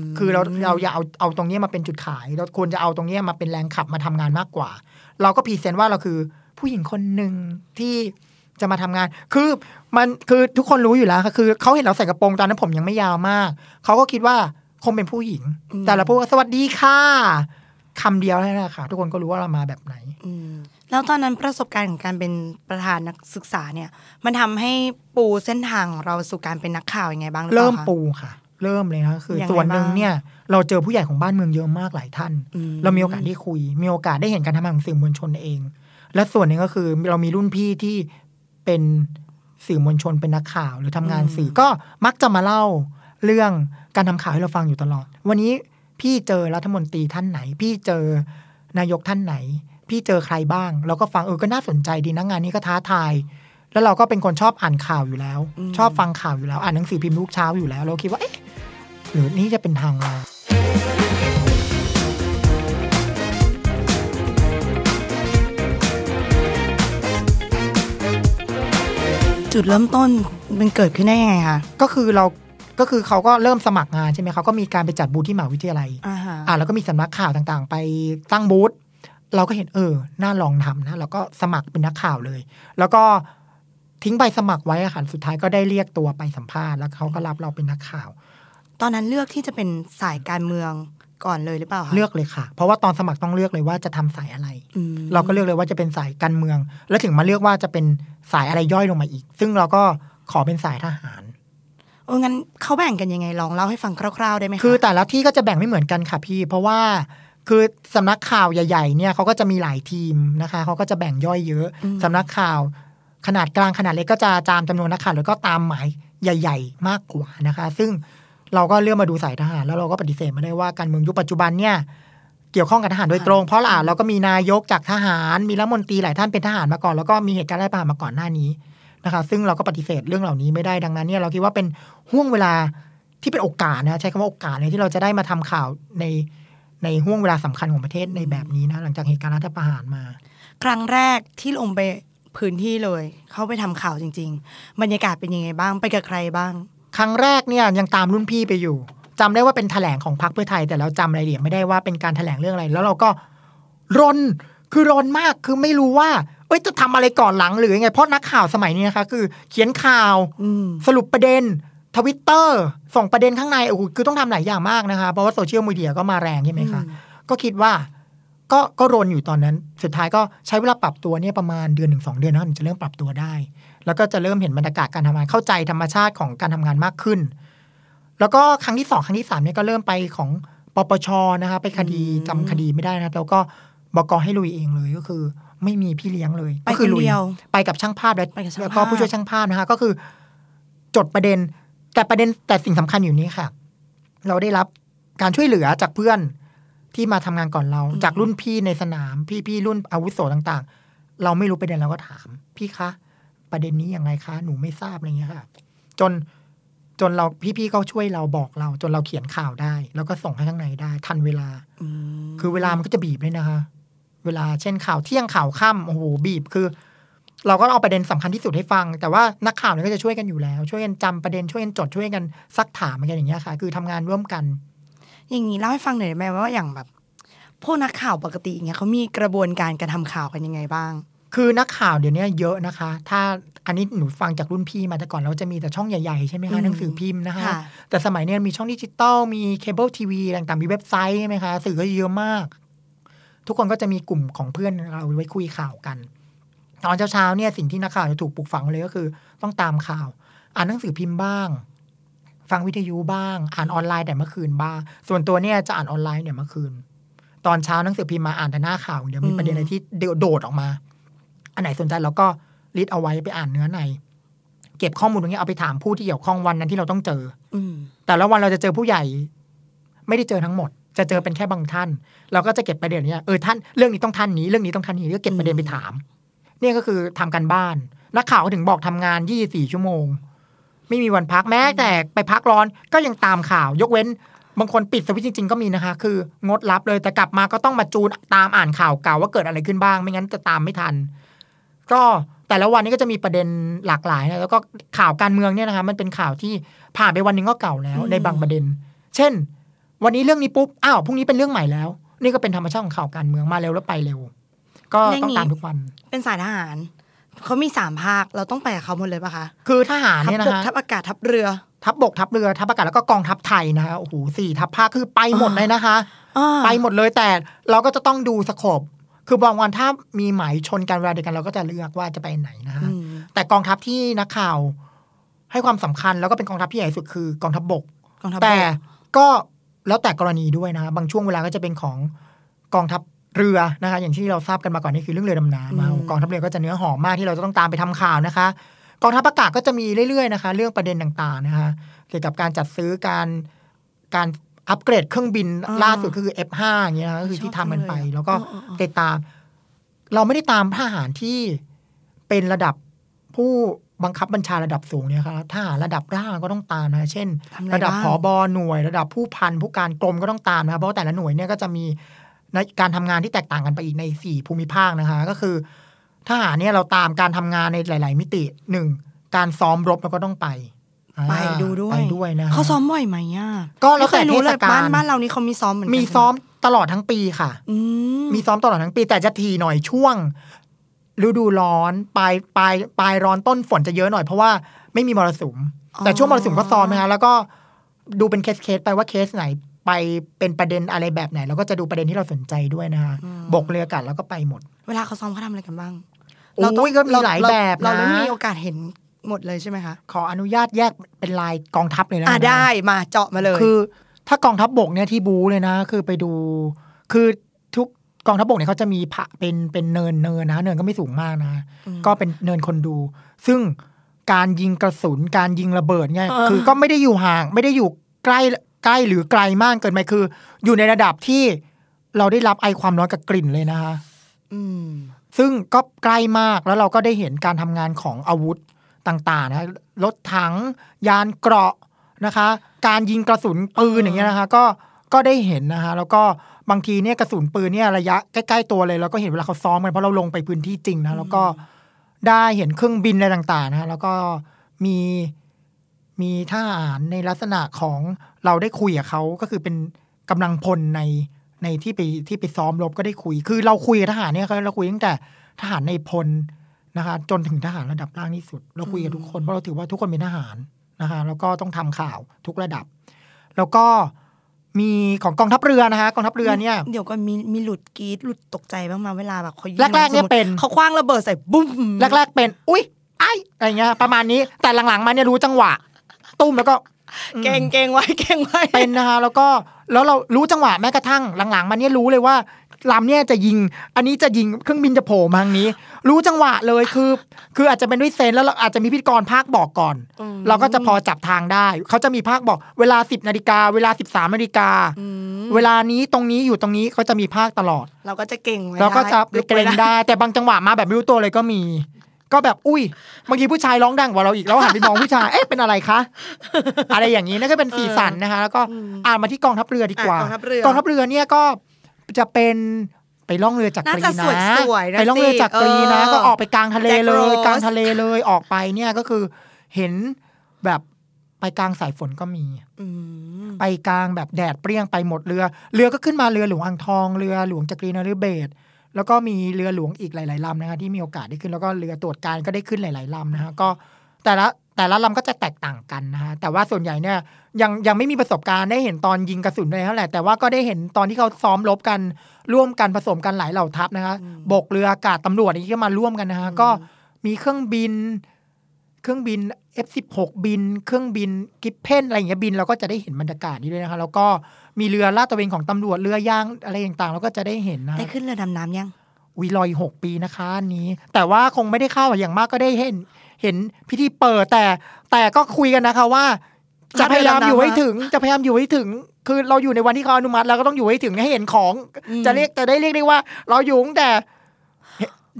มคือเราเราอย่าเอาเอาตรงเนี้ยมาเป็นจุดขาย เราควรจะเอาตรงเนี้ยมาเป็นแรงขับมาทำงานมากกว่า เราก็พรีเซนต์ว่าเราคือผู้หญิงคนหนึ่งที่จะมาทำงาน คือมันคือทุกคนรู้อยู่แล้วค่ะคือเขาเห็นเราใส่กระโปรงตอนนั้นผมยังไม่ยาวมาก เขาก็คิดว่าคงเป็นผู้หญิง แต่เราพูดว่าสวัสดีค่ะคำเดียวแค่นั้นแหละค่ะ ทุกคนก็รู้ว่าเรามาแบบไหนอืม แล้วตอนนั้นประสบการณ์ของการเป็นประธานนักศึกษาเนี่ยมันทำให้ปูเส้นทางของเราสู่การเป็นนักข่าวยังไงบ้างหรือเปเริ่มล่าคะปูค่ะ เริ่มเลยนะคือยังไงส่วนหนึ่งบ้างเนี่ย เราเจอผู้ใหญ่ของบ้านเมืองเยอะมากหลายท่านอืมเรามีโอกาสได้คุย มีโอกาสได้เห็นการทำงานของสื่อมวลชนเอง และส่วนหนึ่งก็คือเรามีรุ่นพี่ที่เป็นสื่อมวลชนเป็นนักข่าวหรือทำงานสื่อก็มักจะมาเล่าเรื่องการทำข่าวให้เราฟังอยู่ตลอด วันนี้พี่เจอรัฐมนตรีท่านไหน พี่เจอนายกท่านไหน พี่เจอใครบ้างเราก็ฟังเออก็น่าสนใจดีนะงานนี้ก็ท้าทาย แล้วเราก็เป็นคนชอบอ่านข่าวอยู่แล้ว ชอบฟังข่าวอยู่แล้ว อ่านหนังสือพิมพ์ทุกเช้าอยู่แล้ว เราคิดว่าเอ๊ะหรือนี่จะเป็นทางเราจุดเริ่มต้นมันเกิดขึ้นได้ยังไงคะก็คือเราก็คือเขาก็เริ่มสมัครงานใช่ไหมเขาก็มีการไปจัดบูธที่มหาวิทยาลัยอ่าฮะอ่าแล้วก็มีสำนักข่าวต่างๆ ไปตั้งบูธ เราก็เห็นเออน่าลองทำนะเราก็สมัครเป็นนักข่าวเลย แล้วก็ทิ้งใบสมัครไว้อะค่ะสุดท้ายก็ได้เรียกตัวไปสัมภาษณ์แล้วเขาก็รับเราเป็นนักข่าว ตอนนั้นเลือกที่จะเป็นสายการเมืองก่อนเลยหรือเปล่าคะเลือกเลยค่ะ เพราะว่าตอนสมัครต้องเลือกเลยว่าจะทำสายอะไรอืมเราก็เลือกเลยว่าจะเป็นสายการเมือง แล้วถึงมาเลือกว่าจะเป็นสายอะไรย่อยลงมาอีก ซึ่งเราก็ขอเป็นสายทหารโอ้งั้นเขาแบ่งกันยังไงลองเล่าให้ฟังคร่าวๆได้ไหมคะคือแต่ละที่ก็จะแบ่งไม่เหมือนกันค่ะพี่ เพราะว่า คือสำนักข่าวใหญ่ๆเนี่ยเขาก็จะมีหลายทีมนะคะเขาก็จะแบ่งย่อยเยอะสำนักข่าว ขนาดกลางขนาดเล็กก็จะตามจำนวนนักข่าวแล้วก็ตามหมายใหญ่ ๆ มากกว่านะคะ ซึ่งเราก็เลือกมาดูสายทหาร แล้วเราก็ปฏิเสธไม่ได้ว่าการเมืองยุคปัจจุบันเนี่ยเกี่ยวข้องกับทหารโดยตรง เพราะล่ะเราก็มีนายกจากทหารมีรัฐมนตรีหลายท่านเป็นทหารมาก่อน แล้วก็มีเหตุการณ์รัฐประหารมาก่อนหน้านี้นะคะ ซึ่งเราก็ปฏิเสธเรื่องเหล่านี้ไม่ได้ดังนั้นเนี่ยเราคิดว่าเป็นห่วงเวลาที่เป็นโอกาสนะใช้คำว่าโอกาสเลยที่เราจะได้มาทำข่าวใน ในห่วงเวลาสำคัญของประเทศในแบบนี้นะหลังจากเหตุการณ์รัฐประหารมา ครั้งแรกที่ลงไปพื้นที่เลย เข้าไปทำข่าวจริง ๆ บรรยากาศเป็นยังไงบ้างไปกับใครบ้าง ครั้งแรกเนี่ยยังตามรุ่นพี่ไปอยู่จำได้ว่าเป็นแถลงของพรรคเพื่อไทย แต่เราจำรายละเอียดไม่ได้ว่าเป็นการแถลงเรื่องอะไร แล้วเราก็รนคือรนมากคือไม่รู้ว่า เอ้ยจะทำอะไรก่อนหลังหรือยังไงเพราะนักข่าวสมัยนี้นะคะ คือ เขียนข่าวอืมสรุปประเด็น ทวิตเตอร์ส่งประเด็นข้างในโอ้โหคือต้องทำหลายอย่างมากนะคะเพราะว่าโซเชียลมีเดียก็มาแรงใช่ไหมคะก็คิดว่า ก็ก็รนอยู่ตอนนั้น สุดท้ายก็ใช้เวลาปรับตัวเนี่ยประมาณเดือนหนึ่งสองเดือนนะถึงจะเริ่มปรับตัวได้ แล้วก็จะเริ่มเห็นบรรยากาศการทำงานเข้าใจธรรมชาติของการทำงานมากขึ้น แล้วก็ครั้งที่สองครั้งที่สามเนี่ยก็เริ่มไปของปปชนะคะไปคดีจำคดีไม่ได้นะแล้วก็บกให้ลุยเองเลยก็คือ ไม่มีพี่เลี้ยงเลยไปก็คืคนลุยเดียวไปกับช่างภาพและไปกับช่างแล้วก็ภาพผู้ช่วยช่างภาพนะคะก็คือ จดประเด็น แต่ประเด็นแต่สิ่งสำคัญอยู่นี้ค่ะ เราได้รับการช่วยเหลือจากเพื่อนที่มาทำงานก่อนเรา จากรุ่นพี่ในสนาม พี่พี่รุ่นอาวุโสต่าง ๆ เราไม่รู้ประเด็นเราก็ถาม พี่คะ ประเด็นนี้ยังไงคะ หนูไม่ทราบอะไรเงี้ยค่ะ จนจนเราพี่ๆเขาช่วยเราบอกเรา จนเราเขียนข่าวได้ แล้วก็ส่งให้ข้างในได้ ทันเวลาอืมคือเวลามันก็จะบีบเลยนะคะ เวลาเช่นข่าวเที่ยงข่าวค่ำโอ้โหบีบคือ เราก็เอาประเด็นสำคัญที่สุดให้ฟัง แต่ว่านักข่าวเนี่ยก็จะช่วยกันอยู่แล้ว ช่วยกันจำประเด็นช่วยกันจดช่วยกันซักถามกันอย่างเงี้ยค่ะ คือทำงานร่วมกัน อย่างนี้เล่าให้ฟังหน่อยได้ไหมว่าอย่างแบบพวกนักข่าวปกติอย่างเงี้ยเขามีกระบวนการการทำข่าวกันยังไงบ้าง คือนักข่าวเดี๋ยวนี้เยอะนะคะ ถ้าอันนี้หนูฟังจากรุ่นพี่มาแต่ก่อนเราจะมีแต่ช่องใหญ่ๆใช่ไหมคะ อืมหนังสือพิมพ์นะคะค่ะแต่สมัยเนี้ยมีช่องดิจิตอลมีเคเบิลทีวีต่างๆมีเว็บไซต์ใช่ไหมคะสื่อก็เยอะมาก ทุกคนก็จะมีกลุ่มของเพื่อนเราไว้คุยข่าวกัน ตอนเช้าๆเนี่ยสิ่งที่นักข่าวจะถูกปลูกฝังเลยก็คือ ต้องตามข่าว อ่านหนังสือพิมพ์บ้าง ฟังวิทยุบ้าง อ่านออนไลน์แต่เมื่อคืนบ้าง ส่วนตัวเนี่ยจะอ่านออนไลน์เนี่ยเมื่อคืน ตอนเช้าหนังสือพิมพ์มาอ่านแต่หน้าข่าวเดี๋ยวมีประเด็นอะไรที่โดดออกมา อันไหนสนใจเราก็ list เอาไว้ไปอ่านเนื้อในเก็บข้อมูลตรงนี้เอาไปถามผู้ที่เกี่ยวข้องวันนั้นที่เราต้องเจอ อืมแต่ละวันเราจะเจอผู้ใหญ่ ไม่ได้เจอทั้งหมด จะเจอเป็นแค่บางท่าน เราก็จะเก็บประเด็นเนี้ยเออท่านเรื่องนี้ต้องท่านนี้เรื่องนี้ต้องท่านนี้ก็เก็บประเด็นไปถาม เนี่ยก็คือทำการบ้าน นักข่าวก็ถึงบอกทำงาน 24 ชั่วโมง ไม่มีวันพักแม้แต่ไปพักร้อนก็ยังตามข่าว ยกเว้น บางคนปิดสวิตช์จริง ๆ ก็มีนะคะ คืองดรับเลยแต่กลับมาก็ต้องมาจูนตามอ่านข่าวเก่าว่าเกิดอะไรขึ้นบ้าง ไม่งั้นจะตามไม่ทัน ก็แต่ละวันนี้ก็จะมีประเด็นหลากหลายนะแล้วก็ข่าวการเมืองเนี่ยนะคะมันเป็นข่าวที่ผ่านไปวันหนึ่งก็เก่าแล้ว ในบางประเด็น เช่น วันนี้เรื่องนี้ปุ๊บอ้าวพรุ่งนี้เป็นเรื่องใหม่แล้ว นี่ก็เป็นธรรมชาติของข่าวการเมืองมาเร็วแล้วไปเร็ว ก็ต้องตามทุกวัน เป็นสายทหารเขามีสามภาค เราต้องไปกับเขาหมดเลยปะคะ คือทหารทัเนี่ยบนะบกคะทัพอากาศทัพเรือ ทัพบกทัพเรือทัพอากาศแล้วก็กองทัพไทยนะคะโอ้โหสี่ทัพภาคคือไปหมดเลยนะคะอ่าไปหมดเลยแต่เราก็จะต้องดูสโคบคือบางวันถ้ามีหมายชนกันเวลาเดียวกันเราก็จะเลือกว่าจะไปไหนนะคะอืมแต่กองทัพที่นักข่าว ให้ความสำคัญแล้วก็เป็นกองทัพที่ใหญ่สุดคือกองทัพบกกองทัพบกแต่ก็แล้วแต่กรณีด้วยนะคะบางช่วงเวลาก็จะเป็นของกองทัพ เรือนะคะ อย่างที่เราทราบกันมาก่อนนี่คือเรื่องเรือดำน้ำนะคะอืมกองทัพเรือก็จะเนื้อหอมมากที่เราจะต้องตามไปทำข่าวนะคะกองทัพอากาศก็จะมีเรื่อยๆนะคะ เรื่องประเด็นต่างๆนะคะ เกี่ยวกับการจัดซื้อการการอัปเกรดเครื่องบินอ่าล่าสุดก็คือ F5 อย่างเงี้ยนะคะก็คือที่ทำกันไปชอบจังเลยอะแล้วก็เออเออเออติดตาม เราไม่ได้ตามทหารที่เป็นระดับผู้บังคับบัญชาระดับสูงเนี่ยครับทหารระดับล่างก็ต้องตามนะ เช่นทำอะไรระดับบ้างผอบหน่วย ระดับผู้พันผู้การกรมก็ต้องตามนะครับเพราะว่าแต่ละหน่วยเนี่ยก็จะมี ในการทำงานที่แตกต่างกันไปอีกในสี่ภูมิภาคนะคะ ก็คือทหารเนี่ยเราตามการทำงานในหลาย ๆ มิติหนึ่งการซ้อมรบเราก็ต้องไปอ่าไปดูด้วยไปด้วยนะเขาซ้อมบ่อยไหมอะก็แล้วแต่ไม่เคยรู้เลยเทศกาลบ้านบ้านเรานี่เขามีซ้อมเหมือนกันมีใช่ไหซ้อมตลอดทั้งปีค่ะอืมมีซ้อมตลอดทั้งปี แต่จะทีหน่อยช่วงฤดูร้อนปลายปลายปลายร้อนต้นฝนจะเยอะหน่อยเพราะว่าไม่มีมรสุม แต่ช่วงมรสุมก็ซ้อมนะคะแล้วก็ดูเป็นเคสเคสไปว่าเคสไหน ไปเป็นประเด็นอะไรแบบไหนแล้วก็จะดูประเด็นที่เราสนใจด้วยนะคะบกเรืออากาศแล้วก็ไปหมด เวลาเขาซ้อมเขาทำอะไรกันบ้างโอ้ยก็มีหลายแบบนะเราเราไม่มีโอกาสเห็นหมดเลยใช่ไหมคะ ขออนุญาตแยกเป็นลายกองทัพเลยนะอ่าได้มาเจาะมาเลย คือ ถ้ากองทัพบกเนี่ยที่บูเลยนะ คือไปดู คือทุกกองทัพบกเนี่ยเขาจะมีผะเป็นเป็นเนินเนินนะเนินก็ไม่สูงมากนะ ก็เป็นเนินคนดู ซึ่งการยิงกระสุนการยิงระเบิดเนี่ยเออคือก็ไม่ได้อยู่ห่าง ไม่ได้อยู่ใกล้ ใกล้หรือไกลมากเกินไปคือ อยู่ในระดับที่เราได้รับไอความร้อนกับกลิ่นเลยนะคะอืมซึ่งก็ใกล้มากแล้วเราก็ได้เห็นการทำงานของอาวุธต่างๆนะรถถัง ยานเกราะนะคะ การยิงกระสุนปืนอย่างเงี้ยนะคะ ก็ก็ได้เห็นนะคะ แล้วก็บางทีเนี่ยกระสุนปืนเนี่ยระยะใกล้ๆตัวเลยเราก็เห็นเวลาเขาซ้อมกันเพราะเราลงไปพื้นที่จริงนะแล้วก็ได้เห็นเครื่องบินอะไรต่างๆนะแล้วก็มี มีทหารในลักษณะของเราได้คุยกับเขาก็คือเป็นกำลังพลในในที่ไปที่ไปซ้อมรบก็ได้คุย คือเราคุยกับทหารเนี่ยเราคุยตั้งแต่ทหารในพลนะคะ จนถึงทหารระดับล่างที่สุด เราคุยกับทุกคนเพราะเราถือว่าทุกคนเป็นทหารนะคะ แล้วก็ต้องทำข่าวทุกระดับ แล้วก็มีของกองทัพเรือนะคะกองทัพเรือเนี่ยเดี๋ยวก็มีมีหลุดกรีดหลุดตกใจบ้างมาเวลาแบบเขายิงแรกๆเนี่ยสมมุติเป็นเขาคว้างระเบิดใส่บุ้มแรกๆเป็น อุ้ยไอ้อะไรเงี้ยประมาณนี้แต่หลังๆมาเนี่ยรู้จังหวะ ตุ้มแล้วก็เก่งเก่งไว้เก่งไว้เป็นนะคะแล้วก็แล้วเรารู้จังหวะแม้กระทั่งหลังๆมาเนี่ยรู้เลยว่าลำเนี่ยจะยิง อันนี้จะยิงเครื่องบินจะโผล่มาทางนี้ รู้จังหวะเลยคือ คืออาจจะเป็นด้วยเซนส์แล้วเราอาจจะมีพิธีกรภาคบอกก่อน เราก็จะพอจับทางได้ เขาจะมีภาคบอก เวลา 10นาฬิกาเวลา 13นาฬิกาเวลานี้ตรงนี้อยู่ตรงนี้เขาจะมีภาคตลอด เราก็จะเก่งไว้เราก็จะลุเกรงได้ แต่บางจังหวะมาแบบไม่รู้ตัวเลยก็มี ก็แบบอุ้ยบางทีผู้ชายร้องดังกว่าเราอีกแล้วหันไปมองผู้ชายเอ๊ะเป็นอะไรคะอะไรอย่างนี้นั่นก็เป็นสีสันนะคะ แล้วก็อ่านมาที่กองทัพเรือดีกว่าอะกองทัพเรือกองทัพเรือเนี่ยก็จะเป็นไปล่องเรือจากกรีน่าจะนะสวยๆนะไปล่องเรือจากกรีนะสิเออก็ออกไปกลางทะเลแจ็คเลโรยสกลางทะเลเลยออกไปเนี่ยก็คือเห็นแบบไปกลางสายฝนก็มีอืมไปกลางแบบแดดเปรี้ยงไปหมดเรือ เรือก็ขึ้นมาเรือหลวงอ่างทองเรือหลวงจักรีนฤเบศร แล้วก็มีเรือหลวงอีกหลายๆลำนะคะที่มีโอกาสได้ขึ้นแล้วก็เรือตรวจการก็ได้ขึ้นหลายๆลำนะคะก็แต่ละแต่ละลำก็จะแตกต่างกันนะคะแต่ว่าส่วนใหญ่เนี่ยยังยังไม่มีประสบการณ์ได้เห็นตอนยิงกระสุนเลยเท่าไหร่แต่ว่าก็ได้เห็นตอนที่เขาซ้อมรบกันร่วมกันผสมกันหลายเหล่าทัพนะคะบกเรืออากาศตำรวจอย่างนี้ก็มาร่วมกันนะคะก็มีเครื่องบิน เครื่องบิน F16 บิน เครื่องบินกิฟเพนอะไรอย่างเงี้ยบินเราก็จะได้เห็นบรรยากาศนี้ด้วยนะคะแล้วก็ มีเรือลาดตระเวนของตำรวจเรือยางอะไรต่างๆเราก็จะได้เห็นนะได้ขึ้นเรือดำน้ำยังวีลอยหกปีนะคะอันนี้ แต่ว่าคงไม่ได้เข้าอย่างมากก็ได้เห็น เห็นพิธีเปิดแต่ แต่ก็คุยกันนะคะว่า จะพยายามอยู่ให้ถึง จะพยายามอยู่ให้ถึง คือเราอยู่ในวันที่เขาอนุมัติเราก็ต้องอยู่ให้ถึงให้เห็นของ จะเรียกจะได้เรียกได้ว่า เราอยู่ตั้งแต่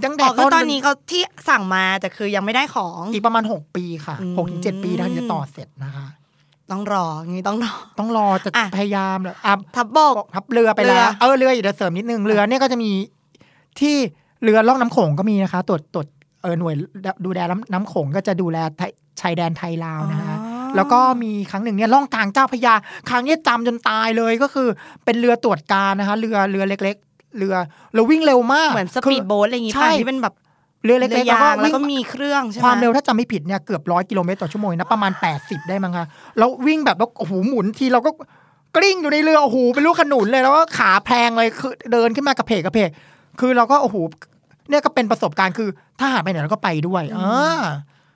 ตั้งแต่อ๋อคือต้นตอนนี้เขาที่สั่งมาแต่คือยังไม่ได้ของอีกประมาณหกปีค่ะอืมหกถึงเจ็ดปีนะถึงจะต่อเสร็จนะคะ ต้องรออย่างนี้ต้องรอ ต้องรอจะอะพยายามเลยอะทับบกทับเรือไปแล้เรือวเออเรืออีกเดี๋ยวเสริมนิดนึงเรือเนี่ยก็จะมีที่เรือล่องน้ำโขงก็มีนะคะตรวจตรวจเออหน่วยดูแลน้ำน้ำโขงก็จะดูแลไทยชายแดนไทยลาวนะคะอ๋อแล้วก็มีครั้งหนึ่งเนี่ยล่องกลางเจ้าพระยา ครั้งเนี้ยจำจนตายเลยก็คือเป็นเรือตรวจการนะคะ เรือเรือเล็ก ๆ เรือเราวิ่งเร็วมากเหมือนสคืปีดโบ๊ทอะไรอย่างงี้ใช่ป่ะที่เป็นแบบ เรือเล็เรืกๆแล้วอยาก็งแล้ววิ่งก็มีเครื่องใช่ไหมความเร็วถ้าจำไม่ผิดเนี่ยเกือบร้อยกิโลเมตรต่อชั่วโมงนะประมาณ 80 ได้มั้งคะแล้ววิ่งแบบแล้วโอ้โหหมุนทีเราก็กลิ้งอยู่ในเรือโอ้โหเป็นลูกขนุนเลยแล้วก็ขาแพลงเลยคือเดินขึ้นมากระเพกกระเพก คือเราก็โอ้โหเนี่ยก็เป็นประสบการณ์คือถ้าหากไปไหนเราก็ไปด้วยอ่า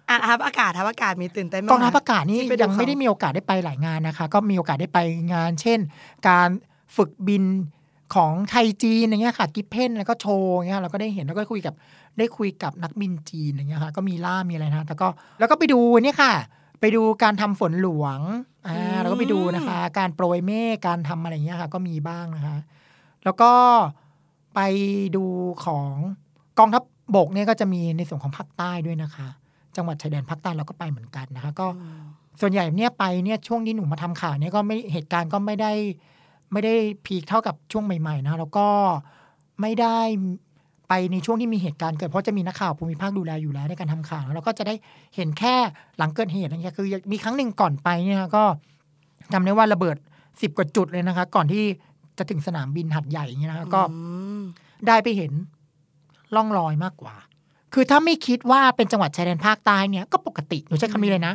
อะทัพอากาศทัพอากาศมีตื่นเต้นไหมกองทัพอากาศนี่ที่ปดูยังไม่ได้มีโอกาสได้ไปหลายงานนะคะ ก็มีโอกาสได้ไปงาน เช่น การฝึกบิน ของไทยจีนอย่างเงี้ยค่ะ กิฟเพนแล้วก็โชว์อย่างเงี้ยเราก็ได้เห็นแล้วก็คุยกับได้คุยกับนักบินจีนอย่างเงี้ยค่ะก็มีล่ามมีอะไรนะแต่ก็แล้วก็ไปดูเนี่ยค่ะ ไปดูการทำฝนหลวงอ่าแล้วก็ไปดูนะคะ การโปรยเมฆการทำอะไรอย่างเงี้ยค่ะ ก็มีบ้างนะคะ แล้วก็ไปดูของกองทัพบกเนี่ยก็จะมีในส่วนของภาคใต้ด้วยนะคะ จังหวัดชายแดนภาคใต้เราก็ไปเหมือนกันนะคะ ก็ส่วนใหญ่เนี่ยไปเนี่ยช่วงที่หนูมาทำข่าวเนี่ยก็ไม่เหตุการณ์ก็ไม่ได้ ไม่ได้พีคเท่ากับช่วงใหม่ๆนะ แล้วก็ไม่ได้ไปในช่วงที่มีเหตุการณ์เกิดเพราะจะมีนักข่าวภูมิภาคดูแลอยู่แล้วในการทำข่าวแล้วก็จะได้เห็นแค่หลังเกิดเหตุอะไรเงี้ยคือมีครั้งหนึ่งก่อนไปเนี่ยก็จำได้ว่าระเบิดสิบกว่าจุดเลยนะคะ ก่อนที่จะถึงสนามบินหัดใหญ่เงี้ยนะก็ได้ไปเห็นร่องรอยมากกว่า คือถ้าไม่คิดว่าเป็นจังหวัดชายแดนภาคใต้เนี่ยก็ปกติหนูใช้คำนี้เลยนะ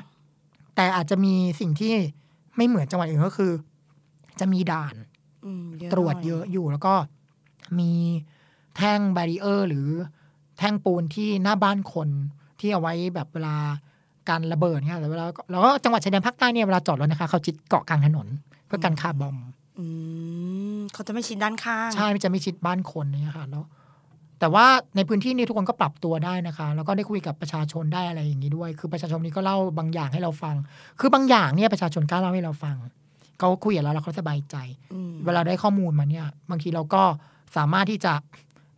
แต่อาจจะมีสิ่งที่ไม่เหมือนจังหวัดอื่นก็คือ จะมีด่านอืมเยอะตรวจหน่เยอะอยู่แล้วก็มีแท่งบารีเออร์ หรือแท่งปูนที่หน้าบ้านคนที่เอาไว้แบบเวลาการระเบิดเนี่ยแต่เวลาแล้วก็จังหวัดชายแดนภาคใต้เนี่ยเวลาจอดรถนะคะ เขาจิดเกาะกลางถนน เพื่อกันคาร์บอมอืมเขาจะไม่ชิดด้านข้าง ใช่มันจะไม่ชิดบ้านคนเนี่ยค่ะแล้วแต่ว่าในพื้นที่นี้ทุกคนก็ปรับตัวได้นะคะ แล้วก็ได้คุยกับประชาชนได้อะไรอย่างนี้ด้วย คือประชาชนนี้ก็เล่าบางอย่างให้เราฟัง คือบางอย่างเนี่ยประชาชนกล้าเล่าให้เราฟัง เขาคุยกับเราแล้วเขาสบายใจอืมเวลาได้ข้อมูลมาเนี่ย บางทีเราก็สามารถที่จะ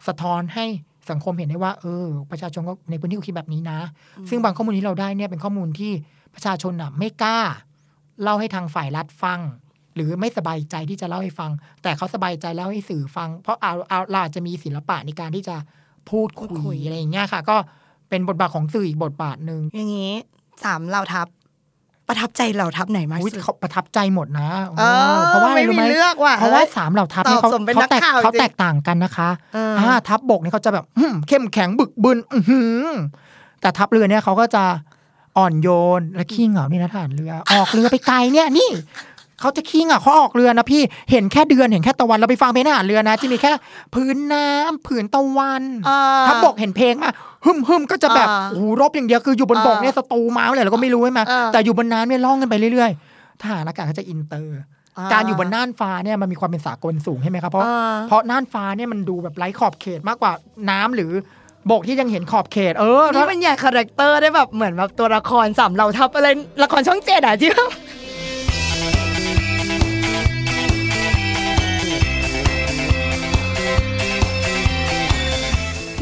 สะท้อนให้สังคมเห็นได้ว่าเออ ประชาชนก็ในพื้นที่ก็คิดแบบนี้นะ ซึ่งบางข้อมูลที่เราได้เนี่ยเป็นข้อมูลที่ประชาชนอะ ไม่กล้า เล่าให้ทางฝ่ายรัฐฟัง หรือไม่สบายใจที่จะเล่าให้ฟัง แต่เขาสบายใจเล่าให้สื่อฟัง เพราะเอาเอาเราอาจจะมีศิลปะในการที่จะพูดพูดคุคุยยอะไรอย่างเงี้ยค่ะ ก็เป็นบทบาทของสื่ออีกบทบาทหนึ่งอย่างนี้สามเหล่าทัพ ประทับใจเหล่าทัพไหนมากอุ๊ยที่สุดเขาประทับใจหมดนะเออเพราะว่าอะไรไม่รู้มีไหมเลือกว่ะเพราะว่าเฮ้ยสามเหล่าทัพเนี่ยตอบเขาสมเป็นเขานักแตกข่าวเขาจริงแตกต่างกันนะคะเอออ่าทัพบกเนี่ยเขาจะแบบอืมเข้มแข็งบึกบึนอื้อหือแต่ทัพเรือเนี่ยเขาก็จะอ่อนโยนและขี้เหงานี่นะทหารเรือ ออกเรือไปไกลเนี่ยนี่ เขาจะขี้เหงาเขาออกเรือนะพี่เห็นแค่เดือนเห็นแค่ตะวันเราไปฟังเพลงทหารเรือนะจะมีแค่ผืนน้ำผืนตะวันเออทัพบกเห็นเพลงมาฮึมฮึมก็จะแบบอ่าโอ้โหรบอย่างเดียวคืออยู่บนบกเนี่ยศัตรูมาเลยเราก็ไม่รู้ใช่ไหมอ่าแต่อยู่บนน้ำเนี่ยล่องกันไปเรื่อยๆทหารอากาศเขาจะอินเตอร์อ่าการอยู่บนน่านฟ้าเนี่ยมันมีความเป็นสากลสูงใช่ไหมครับเพราะอ่าเพราะน่านฟ้าเนี่ยมันดูแบบไร้ขอบเขตมากกว่าน้ำหรือบกที่ยังเห็นขอบเขตเออนี่มันใหญ่คาแรคเตอร์ได้แบบเหมือนแบบตัวละครสามเหล่าทัพอะไรละครช่องเจ็ดอะที่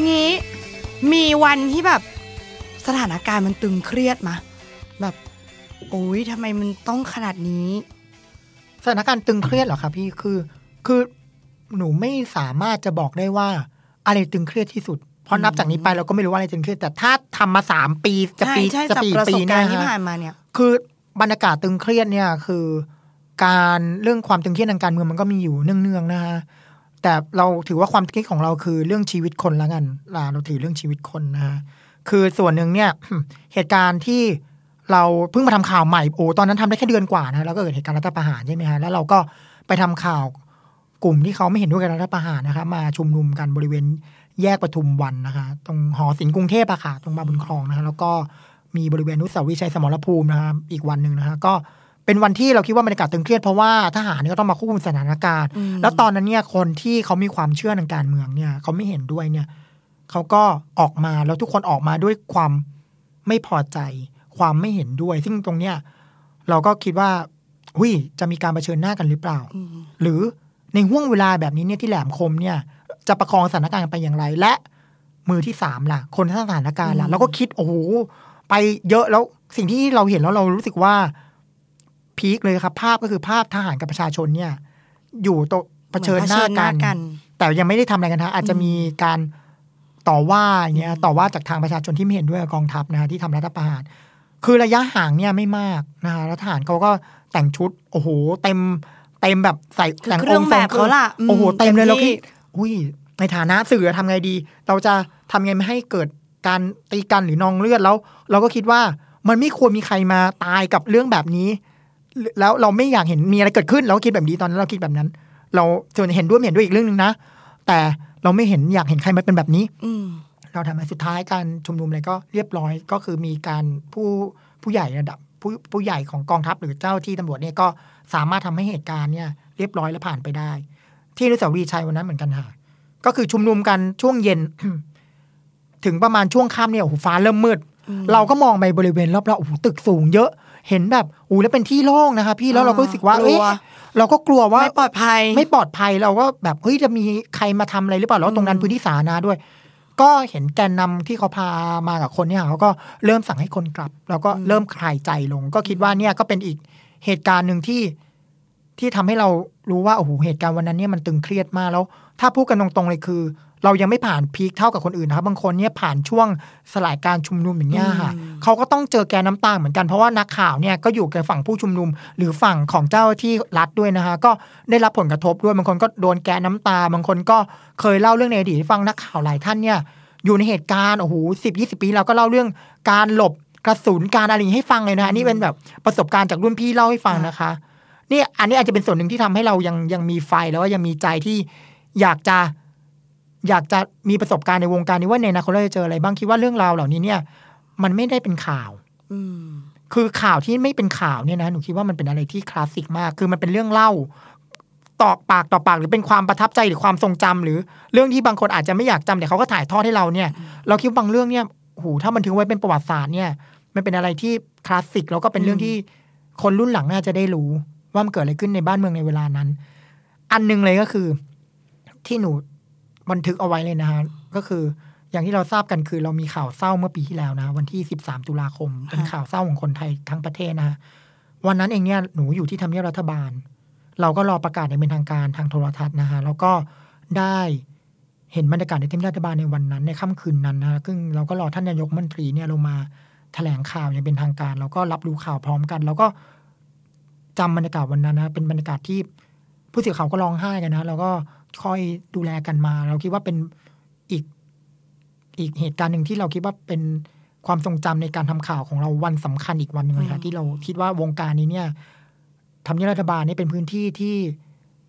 งี้ มีวันที่แบบสถานการณ์มันตึงเครียดมาแบบโอ้ยทำไมมันต้องขนาดนี้ สถานการณ์ตึงเครียดเหรอครับพี่คือคือหนูไม่สามารถจะบอกได้ว่าอะไรตึงเครียดที่สุด เพราะนับจากนี้ไปเราก็ไม่รู้ว่าอะไรตึงเครียดแต่ถ้าทำมาสามปีจะใช่ปีใช่จะจากปีประปีสบเนี่การยณ์ที่ฮะผ่านมาเนี่ย คือบรรยากาศตึงเครียดเนี่ยคือ การเรื่องความตึงเครียดทางการเมืองมันก็มีอยู่เนืองๆนะฮะ แต่เราถือว่าความครียดของเราคือเรื่องชีวิตคนละกันเราถือเรื่องชีวิตคนนะฮะคือส่วนหนึ่งเนี่ยเหตุการณ์ที่เราเพิ่งมาทำข่าวใหม่โอ้ตอนนั้นทำได้แค่เดือนกว่านะแล้วก็เกิดเหตุการณ์รัฐประหารใช่ไหมฮะแล้วเราก็ไปทำข่าวกลุ่มที่เขาไม่เห็นด้วยกับรัฐประหารนะคะมาชุมนุมกันบริเวณแยกปทุมวันนะคะ ตรงหอศิลป์กรุงเทพอะค่ะตรงบางบุญคลองนะคะแล้วก็มีบริเวณนุสาวรีย์ชัยสมรภูมินะคะอีกวันหนึ่งนะคะก็ เป็นวันที่เราคิดว่าบรรยากาศตึงเครียดเพราะว่าทหารเนี่ยก็ต้องมาควบคุมสถานการณ์อืมแล้วตอนนั้นเนี่ยคนที่เขามีความเชื่อทางการเมืองเนี่ย เขาไม่เห็นด้วยเนี่ยเขาก็ออกมาแล้วทุกคนออกมาด้วยความไม่พอใจ ความไม่เห็นด้วย ซึ่งตรงเนี้ยเราก็คิดว่าหุยจะมีการเผชิญหน้ากันหรือเปล่าอืมหรือในห่วงเวลาแบบนี้เนี่ยที่แหลมคมเนี่ย จะประคองสถานการณ์ไปอย่างไร และมือที่สามล่ะ คนสร้างสถานการณ์ล่ะเราก็คิดโอ้โหไปเยอะแล้วสิ่งที่เราเห็นแล้วเรารู้สึกว่า พีคเลยครับ ภาพก็คือภาพทหารกับประชาชนเนี่ย อยู่โตะเผชิญหน้าเผชิญหกัน้านกัน แต่ยังไม่ได้ทำอะไรกันนะอาจจะมีการต่อว่าอย่างเงี้ยต่อว่าจากทางประชาชนที่ไม่เห็นด้วยกับกองทัพนะฮะที่ทำรัฐประหาร คือระยะห่างเนี่ยไม่มากนะฮะแล้วทหารเขาก็แต่งชุด โอ้โห เต็มเต็มแบบใส่คือแต่งเครื่องทแบบเขาล่ะโอ้โหอืมเต็มเลยเต็มเราที่คิดอุ้ยในฐานะสื่อทำไงดี เราจะทำไงไม่ให้เกิดการตีกันหรือนองเลือดแล้ว เราก็คิดว่ามันไม่ควรมีใครมาตายกับเรื่องแบบนี้ แล้วเราไม่อยากเห็นมีอะไรเกิดขึ้น เราก็คิดแบบนี้ตอนนั้นเราคิดแบบนั้น เราส่วนเห็นด้วยไม่เห็นด้วยอีกเรื่องหนึ่งนะแต่เราไม่เห็นอยากเห็นใครมาเป็นแบบนี้ อืมเราทำให้สุดท้ายการชุมนุมอะไรก็เรียบร้อยก็คือมีการผู้ผู้ใหญ่ระดับผู้ผู้ใหญ่ของกองทัพหรือเจ้าที่ตำรวจเนี่ยก็สามารถทำให้เหตุการณ์เนี่ยเรียบร้อยและผ่านไปได้ ที่อนุสาวรีย์ชัยวันนั้นเหมือนกันค่ะก็คือชุมนุมกันช่วงเย็น ถึงประมาณช่วงค่ำเนี่ยโอ้โหฟ้าเริ่มมืด เราก็มองไปบริเวณรอบๆโอ้โหตึกสูงเยอะ เห็นแบบโอ้โหแล้วเป็นที่โล่งนะคะ พี่แล้วเราก็รู้สึกว่ากลัวเอ๊ะเราก็กลัวว่าไม่ปลอดภัย ไม่ปลอดภัยเราก็แบบเฮ้ยจะมีใครมาทำอะไรหรือเปล่าแล้วตรงนั้นพื้นที่สาธารณะด้วย ก็เห็นแกนนำที่เขาพามากับคนเนี่ยเขาก็เริ่มสั่งให้คนกลับ แล้วก็เริ่มคลายใจลง ก็คิดว่าเนี่ยก็เป็นอีกเหตุการณ์หนึ่งที่ที่ทำให้เรารู้ว่าโอ้โหเหตุการณ์วันนั้นเนี่ยมันตึงเครียดมากแล้ว ถ้าพูดกันตรงๆเลยคือ เรายังไม่ผ่านพีคเท่ากับคนอื่นนะครับบางคนเนี่ยผ่านช่วงสลายการชุมนุมอย่างเงี้ยค่ะเขาก็ต้องเจอแกนน้ำตาเหมือนกันเพราะว่านักข่าวเนี่ยก็อยู่กับฝั่งผู้ชุมนุม หรือฝั่งของเจ้าที่รัฐด้วยนะคะก็ได้รับผลกระทบด้วยบางคนก็โดนแกนน้ำตา บางคนก็เคยเล่าเรื่องในอดีตให้ฟังนักข่าวหลายท่านเนี่ยอยู่ในเหตุการณ์โอ้โหสิบยี่สิบปีเราก็เล่าเรื่องการหลบกระสุนการอะไรอย่างนี้ให้ฟังเลยนะอันนี่เป็นแบบประสบการณ์จากรุ่นพี่เล่าให้ฟังนะคะนี่อันนี้อาจจะเป็นส่วนหนึ่งที่ทำให้เรายังยังมีไฟแล้วก็ยังมีใจที่อยากจะ อยากจะมีประสบการณ์ในวงการนี้ว่าในอนาคตเราจะเจออะไรบ้างคิดว่าเรื่องราวเหล่านี้เนี่ย มันไม่ได้เป็นข่าว อืมคือข่าวที่ไม่เป็นข่าวเนี่ยนะหนูคิดว่ามันเป็นอะไรที่คลาสสิกมาก คือมันเป็นเรื่องเล่าต่อปากต่อปากหรือเป็นความประทับใจหรือความทรงจำหรือเรื่องที่บางคนอาจจะไม่อยากจำแต่เขาก็ถ่ายทอดให้เราเนี่ย เราคิดว่าบางเรื่องเนี่ยโอ้โหถ้ามันถึงไว้เป็นประวัติศาสตร์เนี่ย มันเป็นอะไรที่คลาสสิกแล้วก็เป็นเรื่องที่คนรุ่นหลังน่าจะได้รู้ว่ามันเกิดอะไรขึ้นในบ้านเมืองในเวลานั้น อันหนึงเลยก็คือ ที่หนู บันทึกเอาไว้เลยนะฮะก็คืออย่างที่เราทราบกันคือเรามีข่าวเศร้าเมื่อปีที่แล้วนะ วันที่ 13 ตุลาคม เป็นข่าวเศร้าของคนไทยทั้งประเทศนะฮะวันนั้นเองเนี่ยหนูอยู่ที่ทำเนียบรัฐบาล เราก็รอประกาศอย่างเป็นทางการทางโทรทัศน์นะฮะแล้วก็ได้เห็นบรรยากาศในทำเนียบรัฐบาลในวันนั้น ในค่ำคืนนั้นนะฮะซึ่งเราก็รอท่านนายกรัฐมนตรีเนี่ยลงมาแถลงข่าวอย่างเป็นทางการแล้วก็รับรู้ข่าวพร้อมกัน แล้วก็จำบรรยากาศวันนั้นนะเป็นบรรยากาศที่ผู้สื่อข่าวก็ร้องไห้กันนะ แล้วก็ คอยดูแลกันมา เราคิดว่าเป็นอีกอีกเหตุการณ์หนึ่งที่เราคิดว่าเป็นความทรงจำในการทำข่าวของเราวันสำคัญอีกวันหนึ่งเลยค่ะที่เราคิดว่าวงการนี้เนี่ยทำเนียบรัฐบาลเนี่ยเป็นพื้นที่ที่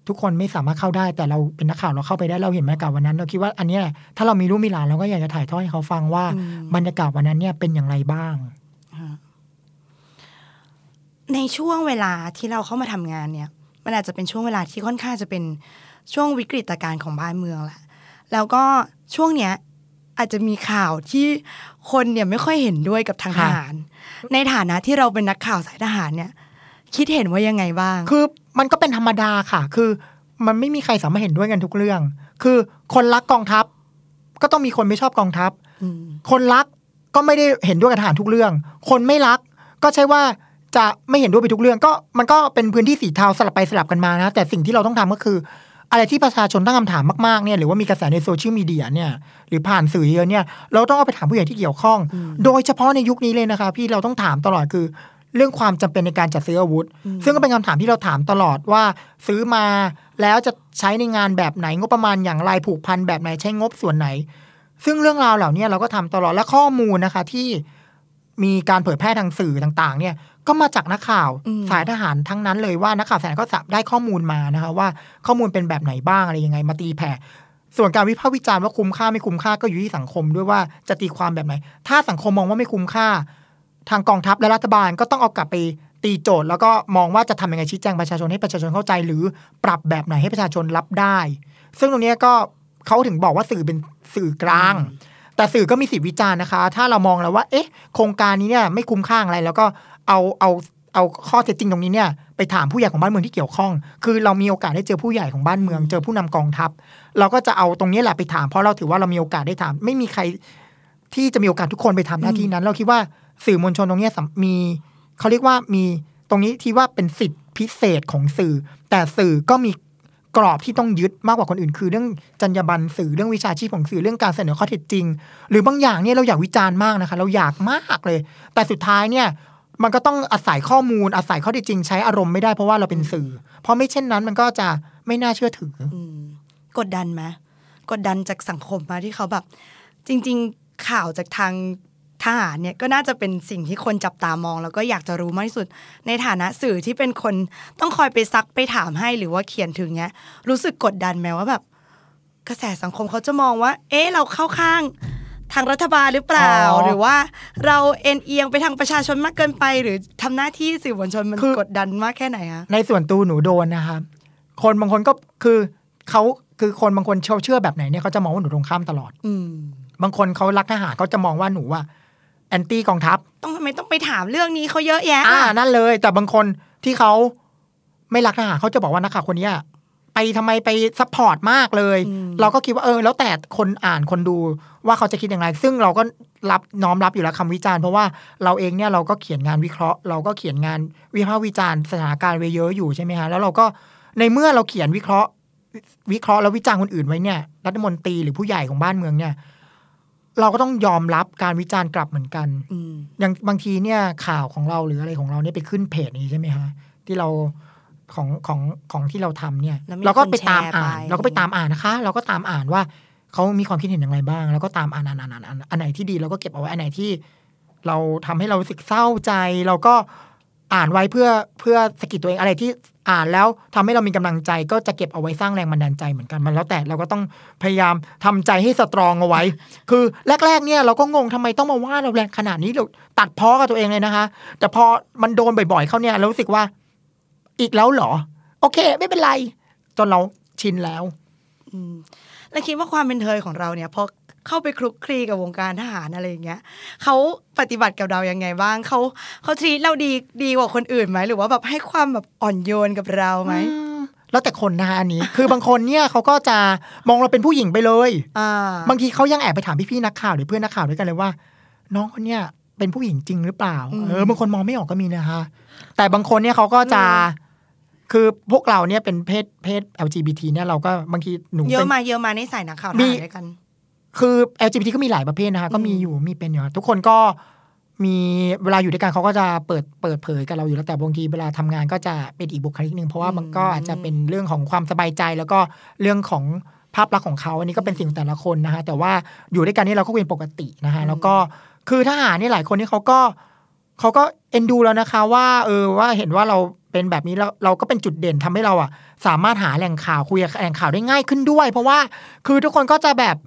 ทุกคนไม่สามารถเข้าได้ แต่เราเป็นนักข่าวเราเข้าไปได้เราเห็นบรรยากาศวันนั้น เราคิดว่าอันเนี้ยถ้าเรามีลูกมีหลานเราก็อยากจะถ่ายทอดให้เขาฟังว่าอืมบรรยากาศวันนั้นเนี่ยเป็นอย่างไรบ้าง ในช่วงเวลาที่เราเข้ามาทำงานเนี่ย มันอาจจะเป็นช่วงเวลาที่ค่อนข้างจะเป็น ช่วงวิกฤตการณ์ของบ้านเมืองแหละแล้วก็ช่วงเนี้ยอาจจะมีข่าวที่คนเนี่ยไม่ค่อยเห็นด้วยกับทางทค่ะหาร ในฐานะที่เราเป็นนักข่าวสายทหารเนี่ย คิดเห็นว่ายังไงบ้าง คือมันก็เป็นธรรมดาค่ะ คือมันไม่มีใครสามารถเห็นด้วยกันทุกเรื่อง คือคนรักกองทัพ ก็ต้องมีคนไม่ชอบกองทัพมคนรักก็ไม่ได้เห็นด้วยกับทหารทุกเรื่อง คนไม่รักก็ใช่ว่าจะไม่เห็นด้วยไปทุกเรื่อง ก็มันก็เป็นพื้นที่สีเทาสลับไปสลับกันมานะ แต่สิ่งที่เราต้องทำก็คือ อะไรที่ประชาชนตั้งคำถามมากๆเนี่ยหรือว่ามีกระแสในโซเชียลมีเดียเนี่ยหรือผ่านสื่อเยอะเนี่ยเราต้องเอาไปถามผู้ใหญ่ที่เกี่ยวข้อง โดยเฉพาะในยุคนี้เลยนะคะพี่เราต้องถามตลอดคือ เรื่องความจำเป็นในการจัดซื้ออาวุธ ซึ่งก็เป็นคำถามที่เราถามตลอดว่า ซื้อมาแล้วจะใช้ในงานแบบไหนงบประมาณอย่างไรผูกพันแบบไหนใช้งบส่วนไหน ซึ่งเรื่องราวเหล่านี้เราก็ทำตลอดและข้อมูลนะคะที่มีการเผยแพร่ทางสื่อต่าง ๆ เนี่ย ก็มาจากนักข่าวอืมสายทหารทั้งนั้นเลยว่านักข่าวสายทหารก็ได้ข้อมูลมานะคะว่าข้อมูลเป็นแบบไหนบ้างอะไรยังไง มาตีแผ่ส่วนการวิพากษ์วิจารณ์ว่าคุ้มค่าไม่คุ้มค่าก็อยู่ที่สังคมด้วยว่าจะตีความแบบไหน ถ้าสังคมมองว่าไม่คุ้มค่า ทางกองทัพและรัฐบาลก็ต้องเอากลับไปตีโจทย์ แล้วก็มองว่าจะทำยังไงชี้แจงประชาชนให้ประชาชนเข้าใจ หรือปรับแบบไหนให้ประชาชนรับได้ ซึ่งตรงเนี้ยก็เขาถึงบอกว่าสื่อเป็นสื่อกลาง แต่สื่อก็มีสิทธิวิจารณ์นะคะ ถ้าเรามองแล้วว่า เอ๊ะ โครงการนี้เนี่ยไม่คุ้มค่าอะไร แล้วก็ เอาเอาเอาข้อเท็จจริงตรงนี้เนี่ยไปถามผู้ใหญ่ของบ้านเมืองที่เกี่ยวข้อง คือเรามีโอกาสได้เจอผู้ใหญ่ของบ้านเมือง เจอผู้นำกองทัพ เราก็จะเอาตรงนี้แหละไปถามเพราะเราถือว่าเรามีโอกาสได้ถาม ไม่มีใครที่จะมีโอกาสทุกคนไปทำหน้าที่นั้น เราคิดว่าสื่อมวลชนตรงนี้มีเขาเรียกว่ามีตรงนี้ที่ว่าเป็นสิทธิพิเศษของสื่อ แต่สื่อก็มีกรอบที่ต้องยึดมากกว่าคนอื่น คือเรื่องจรรยาบรรณสื่อเรื่องวิชาชีพของสื่อเรื่องการเสนอข้อเท็จจริง หรือบางอย่างเนี่ยเราอยากวิจารณ์มากนะคะ เราอยากมากเลย แต่สุดท้ายเนี่ย มันก็ต้องอาศัยข้อมูลอาศัยข้อเท็จจริงใช้อารมณ์ไม่ได้เพราะว่าเราเป็นสื่อ เพราะไม่เช่นนั้นมันก็จะไม่น่าเชื่อถือกดดันไหมกดดันจากสังคมมาที่เขาแบบ จริง ๆ ข่าวจากทางทหารเนี่ยก็น่าจะเป็นสิ่งที่คนจับตามอง แล้วก็อยากจะรู้มากที่สุด ในฐานะสื่อที่เป็นคนต้องคอยไปซักไปถามให้หรือว่าเขียนถึงเนี้ย รู้สึกกดดันไหมว่าแบบ กระแสสังคมเขาจะมองว่า เอ๊ะเราเข้าข้างางรัฐบาลหรือเปล่าอ๋อหรือว่าเราเอ็นเอียงไปทางประชาชนมากเกินไป หรือทำหน้าที่สื่อมวลชนมันคือกดดันมากแค่ไหนคะในส่วนตัวหนูโดนนะครับคนบางคนก็คือเขาคือคนบางคนเชื่อเชื่อแบบไหนเนี่ยเขาจะมองว่าหนูตรงข้ามตลอด อืมบางคนเขารักทหารเขาจะมองว่าหนูว่าanti กองทัพ ต้องทำไมต้องไปถามเรื่องนี้เขาเยอะแยะอ่าล่ะนั่นเลย แต่บางคนที่เขาไม่รักทหารเขาจะบอกว่านักข่าวคนเนี้ยไปทำไมไป support มากเลย เราก็คิดว่าเออ แล้วแต่คนอ่านคนดู ว่าเขาจะคิดอย่างไร ซึ่งเราก็รับน้อมรับอยู่แล้วคำวิจารณ์เพราะว่าเราเองเนี่ยเราก็เขียนงานวิเคราะห์ เราก็เขียนงานวิพากษ์วิจารณ์สถานการณ์ไว้เยอะอยู่ใช่ไหมฮะแล้วเราก็ในเมื่อเราเขียนวิเคราะห์ วิเคราะห์แล้ววิจารณ์คนอื่นไว้เนี่ยรัฐมนตรีหรือผู้ใหญ่ของบ้านเมืองเนี่ย เราก็ต้องยอมรับการวิจารณ์กลับเหมือนกันอืมอย่างบางทีเนี่ยข่าวของเราหรืออะไรของเราเนี่ยไปขึ้นเพจนี้ใช่ไหมฮะที่เราของของของที่เราทำเนี่ยแล้วมีเราก็ไปคนแชร์ตามอ่านไปเราก็ไปตามอ่านนะคะ เราก็ตามอ่านว่า เขามีความคิดเห็นอย่างไรบ้าง แล้วก็ตามอ่านอ่านอ่านอ่านอ่านอันไหนที่ดีเราก็เก็บเอาไว้อันไหนที่ เราทำให้เราสึกเศร้าใจ เราก็อ่านไว้เพื่อเพื่อสกิดตัวเองอะไรที่อ่านแล้วทำให้เรามีกำลังใจ ก็จะเก็บเอาไว้สร้างแรงบันดาลใจเหมือนกันมันแล้วแต่เราก็ต้องพยายามทำใจให้สตรองเอาไว้ คือแรก ๆ เนี่ยเราก็งงทำไมต้องมาว่าเราแรงขนาดนี้เราตัดพ้อกับตัวเองเลยนะคะ แต่พอมันโดนบ่อยๆ เข้าเนี่ยเรารู้สึกว่า อีกแล้วเหรอ โอเค ไม่เป็นไร จนเราชินแล้ว อืม แล้วคิดว่าความเป็นเธอของเราเนี่ยพอเข้าไปคลุกคลีกับวงการทหารอะไรอย่างเงี้ยเขาปฏิบัติกับเรายังไงบ้างเขาเขาทีเราดีดีกว่าคนอื่นไหมหรือว่าแบบให้ความแบบอ่อนโยนกับเราไหมแล้วแต่คนนะคะอันนี้ คือบางคนเนี่ยเขาก็จะมองเราเป็นผู้หญิงไปเลยอ่าบางทีเขายังแอบไปถามพี่ๆนักข่าวหรือเพื่อนนักข่าวด้วยกันเลยว่า น้องคนเนี้ยเป็นผู้หญิงจริงหรือเปล่า เออบางคนมองไม่ออกก็มีนะคะแต่บางคนเนี่ยเขาก็จะ คือพวกเราเนี่ยเป็นเพศเพศ LGBT เนี่ยเราก็บางทีหนูเยเป็อะนมาเยอะมาในสายนักข่าวทมีหารด้วยกัน คือ LGBT ก็มีหลายประเภทนะคะ ก็มีอยู่มีเป็นอยู่ทุกคนก็มีเวลาอยู่ด้วยกันเขาก็จะเปิดเปิดเผยกับเราอยู่แล้วแต่บางทีเวลาทำงานก็จะเป็นอีกบุคลิกหนึ่งเพราะว่ามันก็อาจจะเป็นเรื่องของความสบายใจแล้วก็เรื่องของภาพลักษณ์ของเขาอันนี้ก็เป็นสิ่งของแต่ละคนนะคะแต่ว่าอยู่ด้วยกันนี่เราก็เป็นปกตินะคะแล้วก็คือทหารนี่หลายคนนี่เขาก็เขาก็เอ็นดูแล้วนะคะ ว่า เออว่าเห็นว่าเรา เป็นแบบนี้แล้วเราก็เป็นจุดเด่นทำให้เราอะ สามารถหาแหล่งข่าวคุยกับแหล่งข่าวได้ง่ายขึ้นด้วย เพราะว่าคือทุกคนก็จะแบบ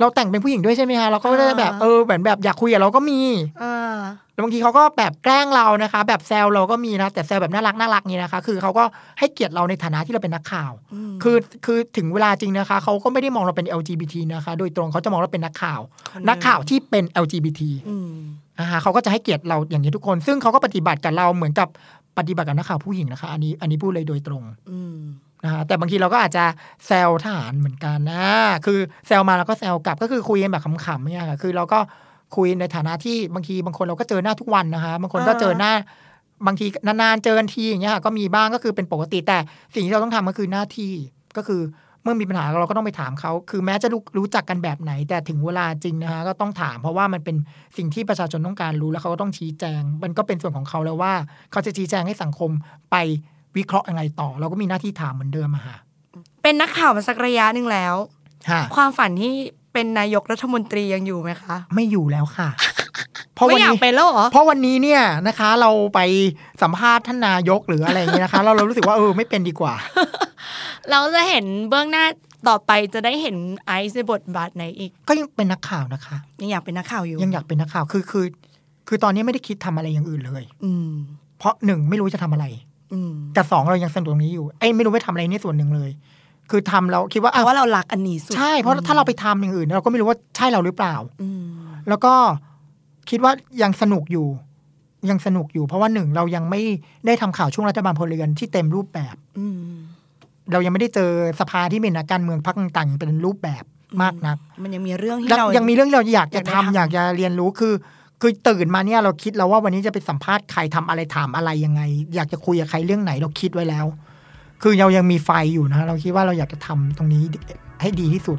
เราแต่งเป็นผู้หญิงด้วยใช่ไหมคะเราก็จะแบบอ่าเออแบบแบบอยากคุยกับเราก็มีอ่าแล้วบางทีเขาก็แบบแกล้งเรานะคะ แบบแซวเราก็มีนะแต่แซวแบบน่ารักน่ารักนี่นะคะ คือเขาก็ให้เกียรติเราในฐานะที่เราเป็นนักข่าว คือคือถึงเวลาจริงนะคะเขาก็ไม่ได้มองเราเป็น LGBT นะคะ โดยตรงเขาจะมองเราเป็นนักข่าวคนหนึ่งนักข่าวที่เป็น LGBT อืมนะคะเขาก็จะให้เกียรติเราอย่างนี้ทุกคน ซึ่งเขาก็ปฏิบัติกับเราเหมือนกับ ปฏิบัติกับนักข่าวผู้หญิงนะคะ อันนี้อันนี้พูดเลยโดยตรงอืมนะคะแต่บางทีเราก็อาจจะแซวทหารเหมือนกันนะคือแซวมาแล้วก็แซวกลับก็คือคุยกันแบบขำๆเนี่ยค่ะคือเราก็คุยในฐานะที่บางทีบางคนเราก็เจอหน้าทุกวันนะคะบางคนก็อ่าเจอหน้าบางทีนานๆเจอกันทีอย่างเงี้ยค่ะก็มีบ้างก็คือเป็นปกติแต่สิ่งที่เราต้องทำก็คือหน้าที่ก็คือ เมื่อมีปัญหาเราก็ต้องไปถามเขา คือแม้จะรู้รู้จักกันแบบไหน แต่ถึงเวลาจริงนะคะก็ต้องถาม เพราะว่ามันเป็นสิ่งที่ประชาชนต้องการรู้แล้วเขาก็ต้องชี้แจง มันก็เป็นส่วนของเขาแล้วว่า เขาจะชี้แจงให้สังคมไปวิเคราะห์ยังไงต่อ เราก็มีหน้าที่ถามเหมือนเดิมอะค่ะ เป็นนักข่าวมาสักระยะหนึ่งแล้วค่ะความฝันที่เป็นนายกรัฐมนตรียังอยู่ไหมคะ ไม่อยู่แล้วค่ะ เพราะไม่วันอยากนี้เป็นแล้วเหรอเพราะวันนี้เนี่ยนะคะ เราไปสัมภาษณ์ท่านนายกหรืออะไรอย่างเงี้ยนะคะ เราเรารู้สึกว่าเออไม่เป็นดีกว่า เราจะเห็นเบื้องหน้าต่อไปจะได้เห็นไอซ์ในบทบาทไหนอีก ก็ยังเป็นนักข่าวนะคะ ยังอยากเป็นนักข่าวอยู่ ยังอยากเป็นนักข่าวคือคือ คือตอนนี้ไม่ได้คิดทำอะไรอย่างอื่นเลย อืม เพราะหนึ่งไม่รู้จะทำอะไร อืมแต่สองเรายังสนุกตรงนี้อยู่ไอ้ยไม่รู้ไปทำอะไรนี่ส่วนหนึ่งเลยคือทำเราคิดว่าเพอ้าวราะว่าเรารักอันนี้สุดใช่เพราะถ้าเราไปทำอย่างอื่น เราก็ไม่รู้ว่าใช่เราหรือเปล่าอืมแล้วก็ คิดว่ายังสนุกอยู่ ยังสนุกอยู่ เพราะว่าหนึ่งเรายังไม่ได้ทำข่าวช่วงรัฐบาลพลเรือนที่เต็มรูปแบบ อืมเรายังไม่ได้เจอสภาที่เป็นนักการเมืองพรรคต่างๆอย่างเป็นรูปแบบมากนัก มันยังมีเรื่องที่ยังเรายังมีเรื่องที่เราอยากจะอยากได้ทำทำอยากจะเรียนรู้คือ คือตื่นมาเนี่ยเราคิดแล้วว่าวันนี้จะไปสัมภาษณ์ใครทำอะไรถามอะไรยังไง อยากจะคุยกับใครเรื่องไหนเราคิดไว้แล้ว คือเรายังมีไฟอยู่นะ เราคิดว่าเราอยากจะทำตรงนี้ให้ดีที่สุด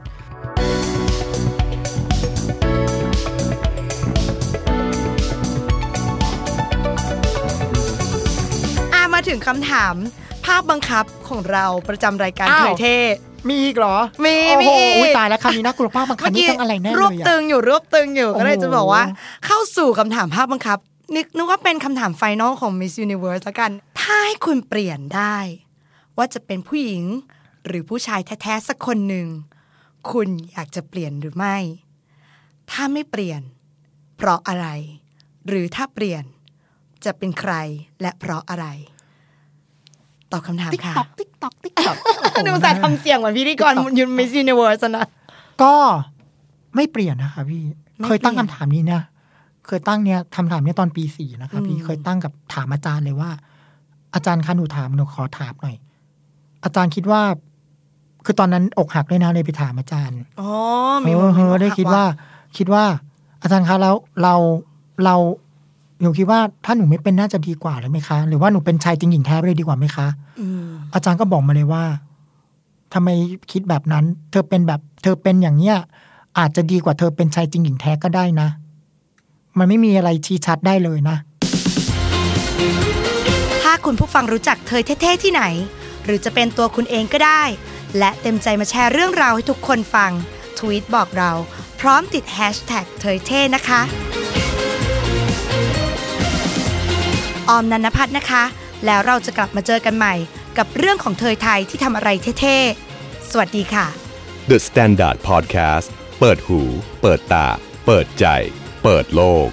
ถึงคำถาม ภาพบังคับของเราประจำรายการอ้าวเผยเท่ มีอีกเหรอมีโอ้มีโหอีก อุ๊ยตายแล้วคำนี้น่ากลัวมากบางคำนี้ต้องอะไรแน่รวบเลยตึอะ งอยู่รวบตึงอยู่โอ้โหก็เลยจะบอกว่า เข้าสู่คำถามภาพบังคับนึกนึกว่าเป็นคำถามไฟนอลของ Miss Universe ละกัน ถ้าให้คุณเปลี่ยนได้ ว่าจะเป็นผู้หญิง หรือผู้ชายแท้ๆสักคนหนึ่ง คุณอยากจะเปลี่ยนหรือไม่ ถ้าไม่เปลี่ยน เพราะอะไร หรือถ้าเปลี่ยน จะเป็นใครและเพราะอะไร ตอบคำถามติ๊กค่ะตอกติ๊กตอกติ๊กตอกดูสาห์ทำเสียงเหมือนพิธีกรยูนมิส s ูนิเวิร์สนะก็ไม่เปลี่ยนนะคะพี่ไม่เคยตั้งเปลี่คำยนถามนี้นะ เคยตั้งเนี้ยคำถามเนี้ยตอนปีสี่นะคะพี่อืมเคยตั้งกับถามอาจารย์เลยว่า อาจารย์คะหนูถามหนูขอถามหน่อย อาจารย์คิดว่า คือตอนนั้นอกหักด้วยนะเลยไปถามอาจารย์ อ๋อเอมีอโมเอเมนต์อได้คิดว่า คิดว่า อาจารย์คะแล้วเราเรา หนูคิดว่าถ้าหนูไม่เป็นน่าจะดีกว่าเลยไหมคะ หรือว่าหนูเป็นชายจริงหญิงแท้ไปเลยดีกว่าไหมคะอืมอาจารย์ก็บอกมาเลยว่าทำไมคิดแบบนั้น เธอเป็นแบบ เธอเป็นอย่างเนี้ยอาจจะดีกว่าเธอเป็นชายจริงหญิงแท้ก็ได้นะ มันไม่มีอะไรชี้ชัดได้เลยนะ ถ้าคุณผู้ฟังรู้จักเธอเท่ๆที่ไหน หรือจะเป็นตัวคุณเองก็ได้ และเต็มใจมาแชร์เรื่องราวให้ทุกคนฟัง ทวีตบอกเรา พร้อมติดแฮชแท็กเธอเท่นะคะ ออมนันพัฒน์นะคะ แล้วเราจะกลับมาเจอกันใหม่ กับเรื่องของเธอไทยที่ทำอะไรเท่ๆ สวัสดีค่ะ The Standard Podcast เปิดหู เปิดตา เปิดใจ เปิดโลก